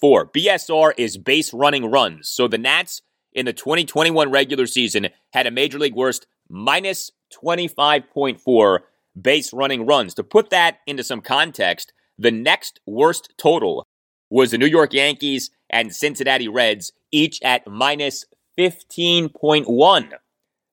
BSR is base running runs. So the Nats in the 2021 regular season had a major league worst minus 25.4 base running runs. To put that into some context, the next worst total was the New York Yankees and Cincinnati Reds, each at minus 15.1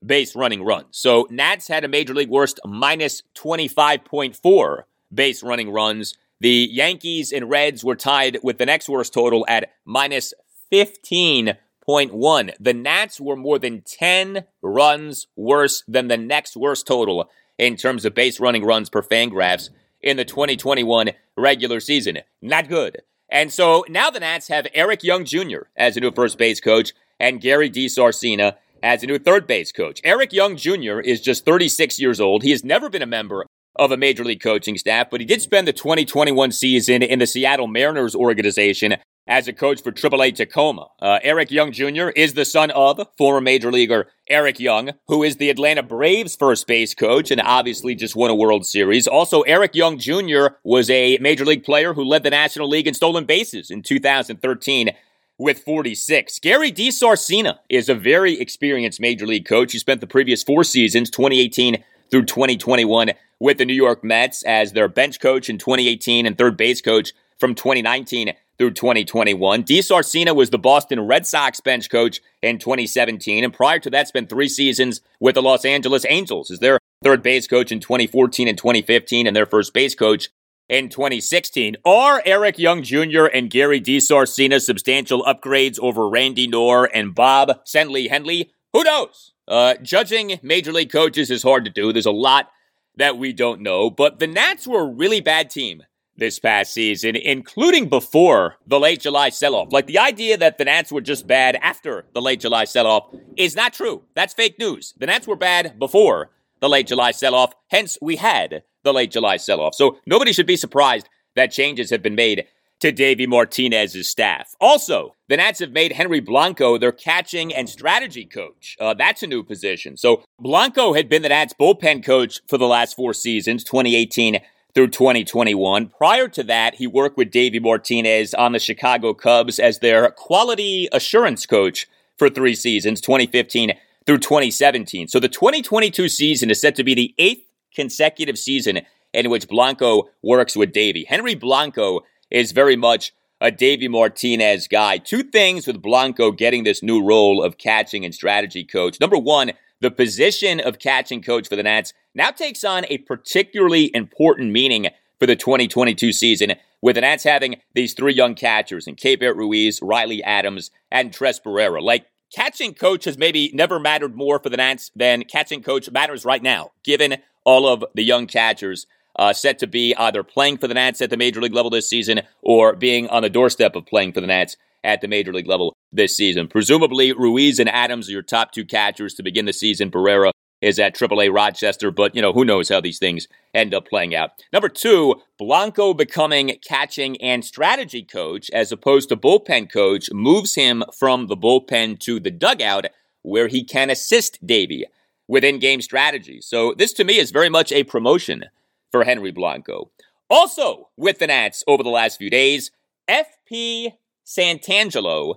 base running runs. So Nats had a major league worst minus 25.4 base running runs. The Yankees and Reds were tied with the next worst total at minus 15.1. The Nats were more than 10 runs worse than the next worst total in terms of base running runs per Fangraphs in the 2021 regular season. Not good. And so now the Nats have Eric Young Jr. as a new first base coach and Gary DiSarcina as a new third base coach. Eric Young Jr. is just 36 years old. He has never been a member of a major league coaching staff, but he did spend the 2021 season in the Seattle Mariners organization as a coach for AAA Tacoma. Uh, Eric Young Jr. is the son of former major leaguer Eric Young, who is the Atlanta Braves first base coach and obviously just won a World Series. Also, Eric Young Jr. was a major league player who led the National League in stolen bases in 2013 with 46. Gary DiSarcina is a very experienced major league coach. He spent the previous four seasons, 2018 through 2021, with the New York Mets as their bench coach in 2018 and third base coach from 2019 through 2021. DiSarcina was the Boston Red Sox bench coach in 2017, and prior to that, spent three seasons with the Los Angeles Angels as their third base coach in 2014 and 2015, and their first base coach in 2016. Are Eric Young Jr. and Gary DiSarcina substantial upgrades over Randy Knorr and Bob Sendley Henley? Who knows? Uh, judging major league coaches is hard to do. There's a lot that we don't know, but the Nats were a really bad team this past season, including before the late July sell off. Like the idea that the Nats were just bad after the late July sell off is not true. That's fake news. The Nats were bad before the late July sell off, hence, we had the late July sell off. So nobody should be surprised that changes have been made to Davey Martinez's staff. Also, the Nats have made Henry Blanco their catching and strategy coach. Uh, that's a new position. So Blanco had been the Nats bullpen coach for the last four seasons, 2018 through 2021. Prior to that, he worked with Davey Martinez on the Chicago Cubs as their quality assurance coach for three seasons, 2015 through 2017. So the 2022 season is set to be the eighth consecutive season in which Blanco works with Davey. Henry Blanco is very much a Davey Martinez guy. Two things with Blanco getting this new role of catching and strategy coach. Number one, the position of catching coach for the Nats now takes on a particularly important meaning for the 2022 season, with the Nats having these three young catchers in Keibert Ruiz, Riley Adams, and Tres Barrera. Like, catching coach has maybe never mattered more for the Nats than catching coach matters right now, given all of the young catchers uh, set to be either playing for the Nats at the major league level this season or being on the doorstep of playing for the Nats at the major league level this season. Presumably, Ruiz and Adams are your top two catchers to begin the season. Barrera is at AAA Rochester, but you know, who knows how these things end up playing out. Number two, Blanco becoming catching and strategy coach as opposed to bullpen coach moves him from the bullpen to the dugout where he can assist Davey with in game strategy. So this to me is very much a promotion for Henry Blanco. Also with the Nats over the last few days, FP Santangelo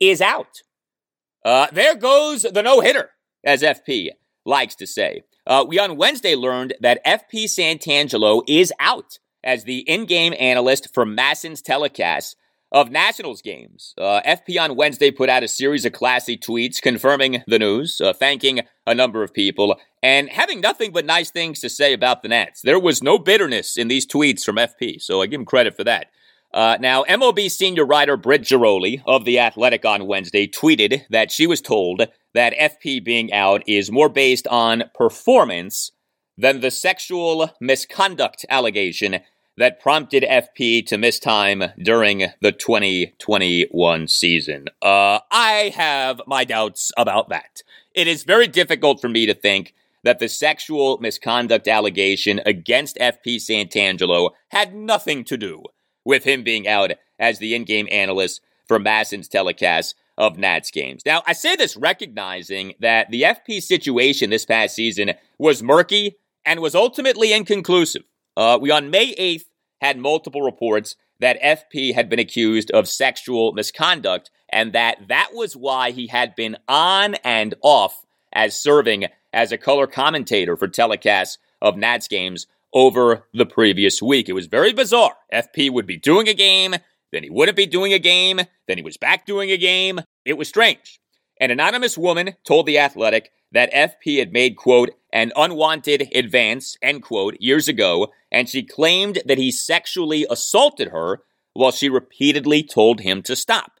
is out. Uh, there goes the no hitter, as FP likes to say. Uh, we on Wednesday learned that FP Santangelo is out as the in game analyst for MASN's telecast of Nationals games. Uh, FP on Wednesday put out a series of classy tweets confirming the news, uh, thanking a number of people, and having nothing but nice things to say about the Nats. There was no bitterness in these tweets from FP, so I give him credit for that. Uh, now, MLB senior writer Britt Ghiroli of The Athletic on Wednesday tweeted that she was told that FP being out is more based on performance than the sexual misconduct allegation that prompted FP to miss time during the 2021 season. Uh, I have my doubts about that. It is very difficult for me to think that the sexual misconduct allegation against FP Santangelo had nothing to do with him being out as the in game analyst for MASN's telecast of Nats games. Now, I say this recognizing that the FP situation this past season was murky and was ultimately inconclusive. Uh, we on May 8th had multiple reports that FP had been accused of sexual misconduct and that that was why he had been on and off as serving as a color commentator for telecasts of Nats games over the previous week. It was very bizarre. FP would be doing a game, then he wouldn't be doing a game, then he was back doing a game. It was strange. An anonymous woman told The Athletic that FP had made, quote, an unwanted advance, end quote, years ago, and she claimed that he sexually assaulted her while she repeatedly told him to stop.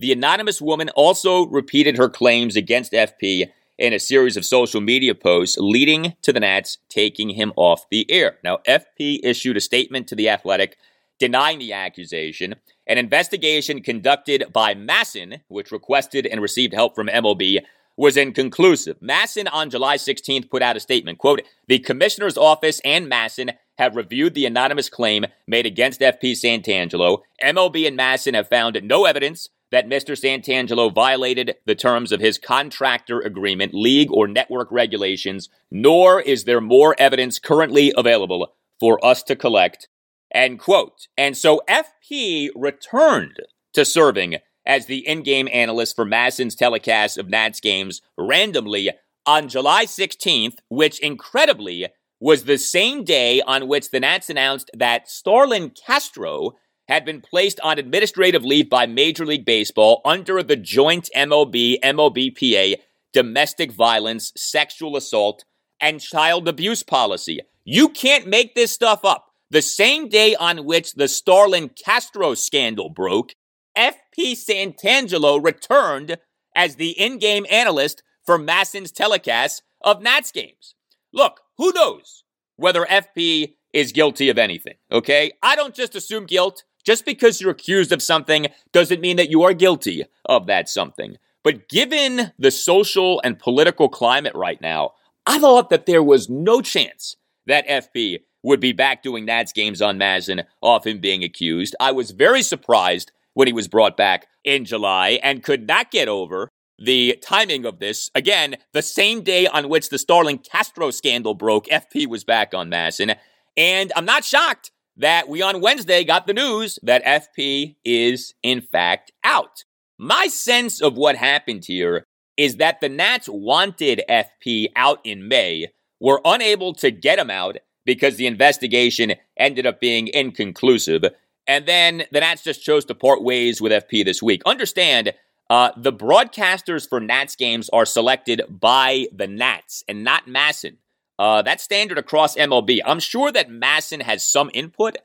The anonymous woman also repeated her claims against FP in a series of social media posts leading to the Nats taking him off the air. Now, FP issued a statement to The Athletic denying the accusation. An investigation conducted by MASN, which requested and received help from MLB, was inconclusive. MASN on July 16th put out a statement, quote, "The commissioner's office and MASN have reviewed the anonymous claim made against FP Santangelo. MLB and MASN have found no evidence that Mr. Santangelo violated the terms of his contractor agreement, league, or network regulations, nor is there more evidence currently available for us to collect. End quote. And so FP returned to serving as the in game analyst for MASN's telecast of Nats games randomly on July 16th, which incredibly was the same day on which the Nats announced that Starlin Castro had been placed on administrative leave by Major League Baseball under the joint MLB MLBPA domestic violence, sexual assault, and child abuse policy. You can't make this stuff up. The same day on which the Starlin Castro scandal broke, FP Santangelo returned as the in game analyst for MASN's telecast of Nats games. Look, who knows whether FP is guilty of anything, okay? I don't just assume guilt. Just because you're accused of something doesn't mean that you are guilty of that something. But given the social and political climate right now, I thought that there was no chance that FP would be back doing Nats games on MASN off him being accused. I was very surprised when he was brought back in July and could not get over the timing of this. Again, the same day on which the Starlin Castro scandal broke, FP was back on MASN. And I'm not shocked that we on Wednesday got the news that FP is in fact out. My sense of what happened here is that the Nats wanted FP out in May, were unable to get him out because the investigation ended up being inconclusive. And then the Nats just chose to part ways with FP this week. Understand, uh, the broadcasters for Nats games are selected by the Nats and not MASN. Uh, that's standard across MLB. I'm sure that MASN has some input,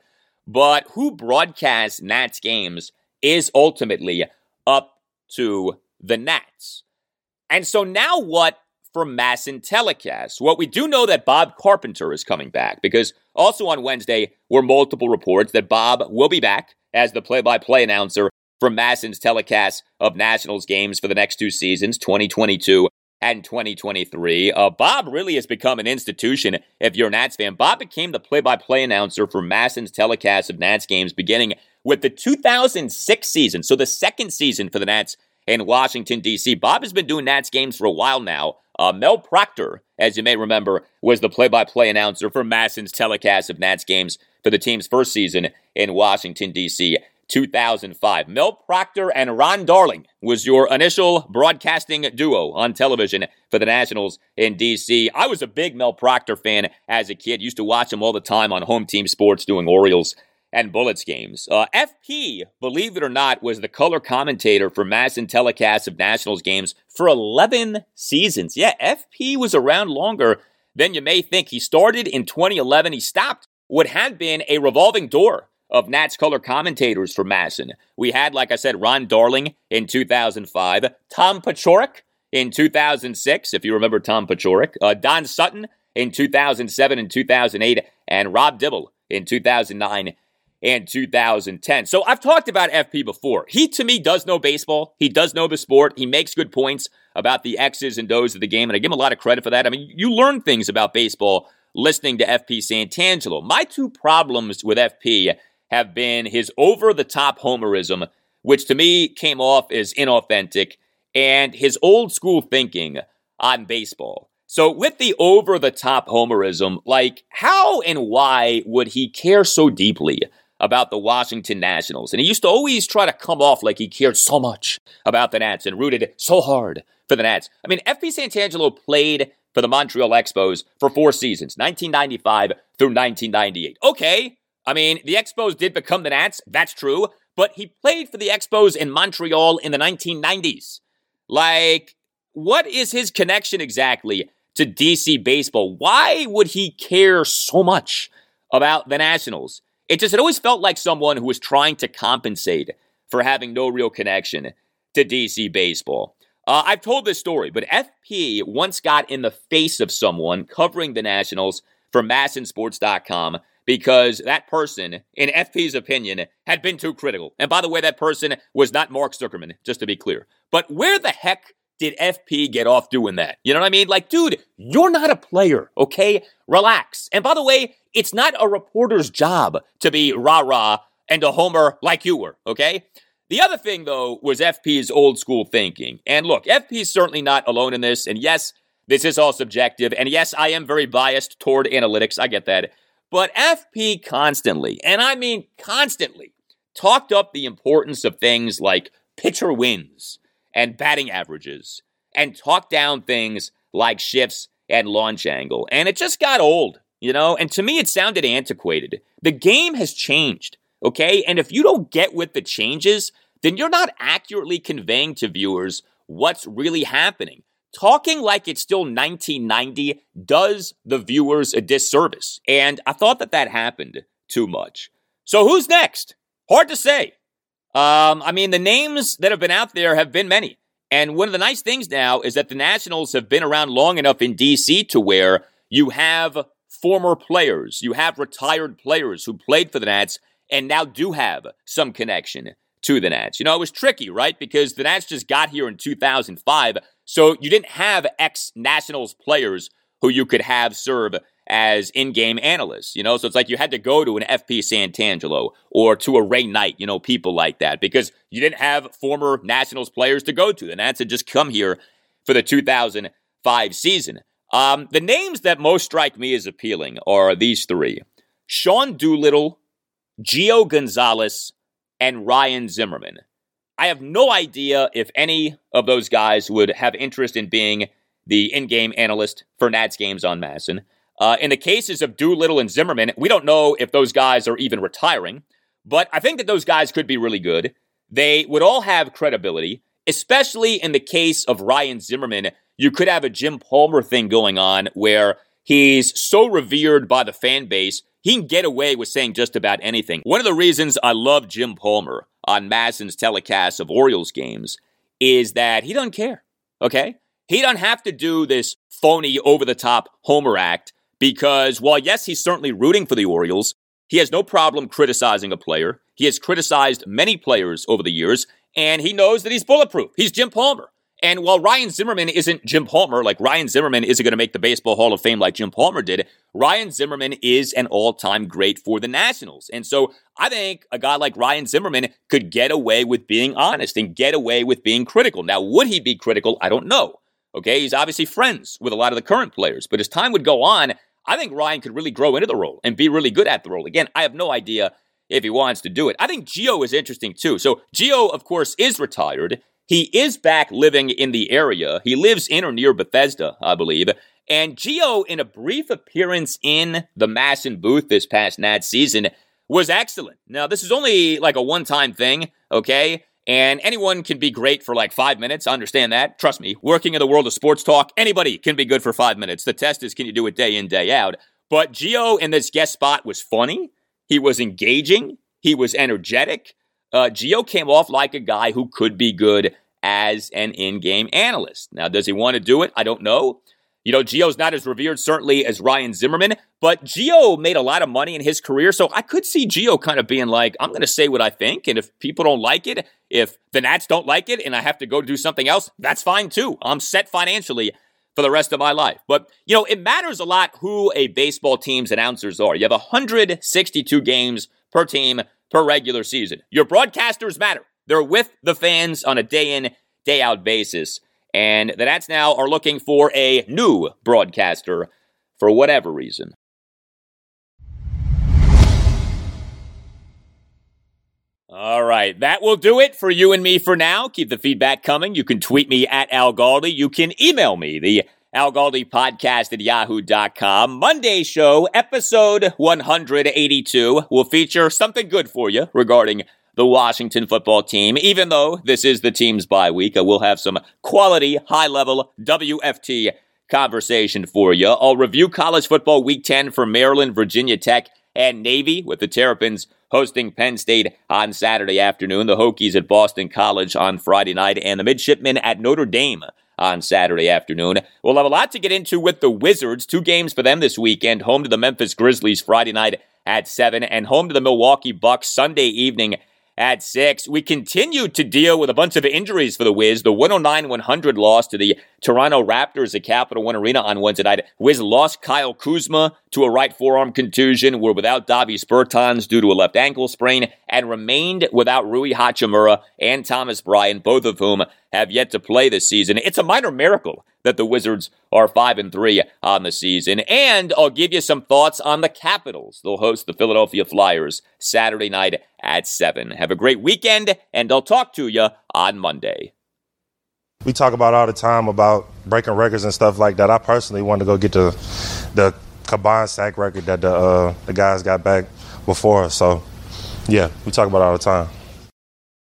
but who broadcasts Nats games is ultimately up to the Nats. And so now what for MASN telecasts? Well, we do know that Bob Carpenter is coming back because also on Wednesday were multiple reports that Bob will be back as the play-by-play announcer for MASN's telecast of Nationals games for the next two seasons, 2022 and 2023. Uh, Bob really has become an institution if you're a Nats fan. Bob became the play by play announcer for MASN's telecast of Nats games beginning with the 2006 season, so the second season for the Nats in Washington, D.C. Bob has been doing Nats games for a while now. Uh, Mel Proctor, as you may remember, was the play by play announcer for MASN's telecast of Nats games for the team's first season in Washington, D.C. 2005. Mel Proctor and Ron Darling was your initial broadcasting duo on television for the Nationals in D.C. I was a big Mel Proctor fan as a kid. Used to watch him all the time on home team sports doing Orioles and Bullets games. Uh, FP, believe it or not, was the color commentator for MASN telecasts of Nationals games for 11 seasons. Yeah, FP was around longer than you may think. He started in 2011. He stopped what had been a revolving door of Nats color commentators for MASN. We had, like I said, Ron Darling in 2005, Tom Paciorek in 2006, if you remember Tom Paciorek, uh, Don Sutton in 2007 and 2008, and Rob Dibble in 2009 and 2010. So I've talked about FP before. He, to me, does know baseball. He does know the sport. He makes good points about the X's and O's of the game, and I give him a lot of credit for that. I mean, you learn things about baseball listening to FP Santangelo. My two problems with FP have been his over the top homerism, which to me came off as inauthentic, and his old school thinking on baseball. So, with the over the top homerism, like, how and why would he care so deeply about the Washington Nationals? And he used to always try to come off like he cared so much about the Nats and rooted so hard for the Nats. I mean, FP Santangelo played for the Montreal Expos for four seasons, 1995 through 1998. Okay, I mean, the Expos did become the Nats, that's true, but he played for the Expos in Montreal in the 1990s. Like, what is his connection exactly to DC baseball? Why would he care so much about the Nationals? It just it always felt like someone who was trying to compensate for having no real connection to DC baseball. Uh, I've told this story, but FP once got in the face of someone covering the Nationals for MASNsports.com because that person, in FP's opinion, had been too critical. And by the way, that person was not Mark Zuckerman, just to be clear. But where the heck did FP get off doing that? You know what I mean? Like, dude, you're not a player, okay? Relax. And by the way, it's not a reporter's job to be rah rah and a homer like you were, okay? The other thing, though, was FP's old school thinking. And look, FP's certainly not alone in this. And yes, this is all subjective. And yes, I am very biased toward analytics. I get that. But FP constantly, and I mean constantly, talked up the importance of things like pitcher wins and batting averages and talked down things like shifts and launch angle. And it just got old, you know? And to me, it sounded antiquated. The game has changed, okay? And if you don't get with the changes, then you're not accurately conveying to viewers what's really happening talking like it's still 1990 does the viewers a disservice. And I thought that that happened too much. So who's next? Hard to say. Um, I mean, the names that have been out there have been many. And one of the nice things now is that the Nationals have been around long enough in DC to where you have former players, you have retired players who played for the Nats and now do have some connection to the Nats. You know, it was tricky, right? Because the Nats just got here in 2005. So you didn't have ex Nationals players who you could have serve as in-game analysts, you know? So it's like you had to go to an FP Santangelo or to a Ray Knight, you know, people like that because you didn't have former Nationals players to go to. And that's to just come here for the 2005 season. Um, the names that most strike me as appealing are these three. Sean Doolittle, Gio Gonzalez, and Ryan Zimmerman. I have no idea if any of those guys would have interest in being the in game analyst for Nats games on MASN. Uh, in the cases of Doolittle and Zimmerman, we don't know if those guys are even retiring, but I think that those guys could be really good. They would all have credibility, especially in the case of Ryan Zimmerman. You could have a Jim Palmer thing going on where he's so revered by the fan base, he can get away with saying just about anything. One of the reasons I love Jim Palmer on MASN's telecasts of Orioles games is that he doesn't care. Okay? He doesn't have to do this phony over the top Homer act because while yes, he's certainly rooting for the Orioles, he has no problem criticizing a player. He has criticized many players over the years, and he knows that he's bulletproof. He's Jim Palmer. And while Ryan Zimmerman isn't Jim Palmer, like Ryan Zimmerman isn't going to make the Baseball Hall of Fame like Jim Palmer did, Ryan Zimmerman is an all time great for the Nationals. And so I think a guy like Ryan Zimmerman could get away with being honest and get away with being critical. Now, would he be critical? I don't know. Okay, he's obviously friends with a lot of the current players, but as time would go on, I think Ryan could really grow into the role and be really good at the role. Again, I have no idea if he wants to do it. I think Gio is interesting too. So Gio, of course, is retired. He is back living in the area. He lives in or near Bethesda, I believe. And Gio, in a brief appearance in the MASN booth this past NAD season, was excellent. Now, this is only like a one time thing, okay? And anyone can be great for like five minutes. I understand that. Trust me, working in the world of sports talk, anybody can be good for five minutes. The test is can you do it day in, day out? But Gio in this guest spot was funny. He was engaging. He was energetic uh, Gio came off like a guy who could be good as an in-game analyst. Now, does he want to do it? I don't know. You know, Gio's not as revered certainly as Ryan Zimmerman, but Gio made a lot of money in his career, so I could see Gio kind of being like, I'm going to say what I think, and if people don't like it, if the Nats don't like it, and I have to go do something else, that's fine too. I'm set financially for the rest of my life. But, you know, it matters a lot who a baseball team's announcers are. You have 162 games per team per regular season. Your broadcasters matter. They're with the fans on a day in, day out basis. And the Nats now are looking for a new broadcaster for whatever reason. All right, that will do it for you and me for now. Keep the feedback coming. You can tweet me at Al Galdi. You can email me, the Al Galdi podcast at yahoo.com. Monday show, episode 182, will feature something good for you regarding the Washington football team. Even though this is the team's bye week, uh, I will have some quality, high level WFT conversation for you. I'll review college football week 10 for Maryland, Virginia Tech, and Navy, with the Terrapins hosting Penn State on Saturday afternoon, the Hokies at Boston College on Friday night, and the Midshipmen at Notre Dame on Saturday afternoon. We'll have a lot to get into with the Wizards. Two games for them this weekend. Home to the Memphis Grizzlies Friday night at 7 and home to the Milwaukee Bucks Sunday evening at 6. We continue to deal with a bunch of injuries for the Wiz. The 109 100 loss to the Toronto Raptors at Capital One Arena on Wednesday night. Wiz lost Kyle Kuzma to a right forearm contusion. We're without Davis Bertans due to a left ankle sprain and remained without Rui Hachimura and Thomas Bryant, both of whom have yet to play this season. It's a minor miracle that the Wizards are 5 and 3 on the season. And I'll give you some thoughts on the Capitals. They'll host the Philadelphia Flyers Saturday night at 7. Have a great weekend, and I'll talk to you on Monday. We talk about all the time about breaking records and stuff like that. I personally want to go get the the combined sack record that the uh, the guys got back before. So, yeah, we talk about all the time.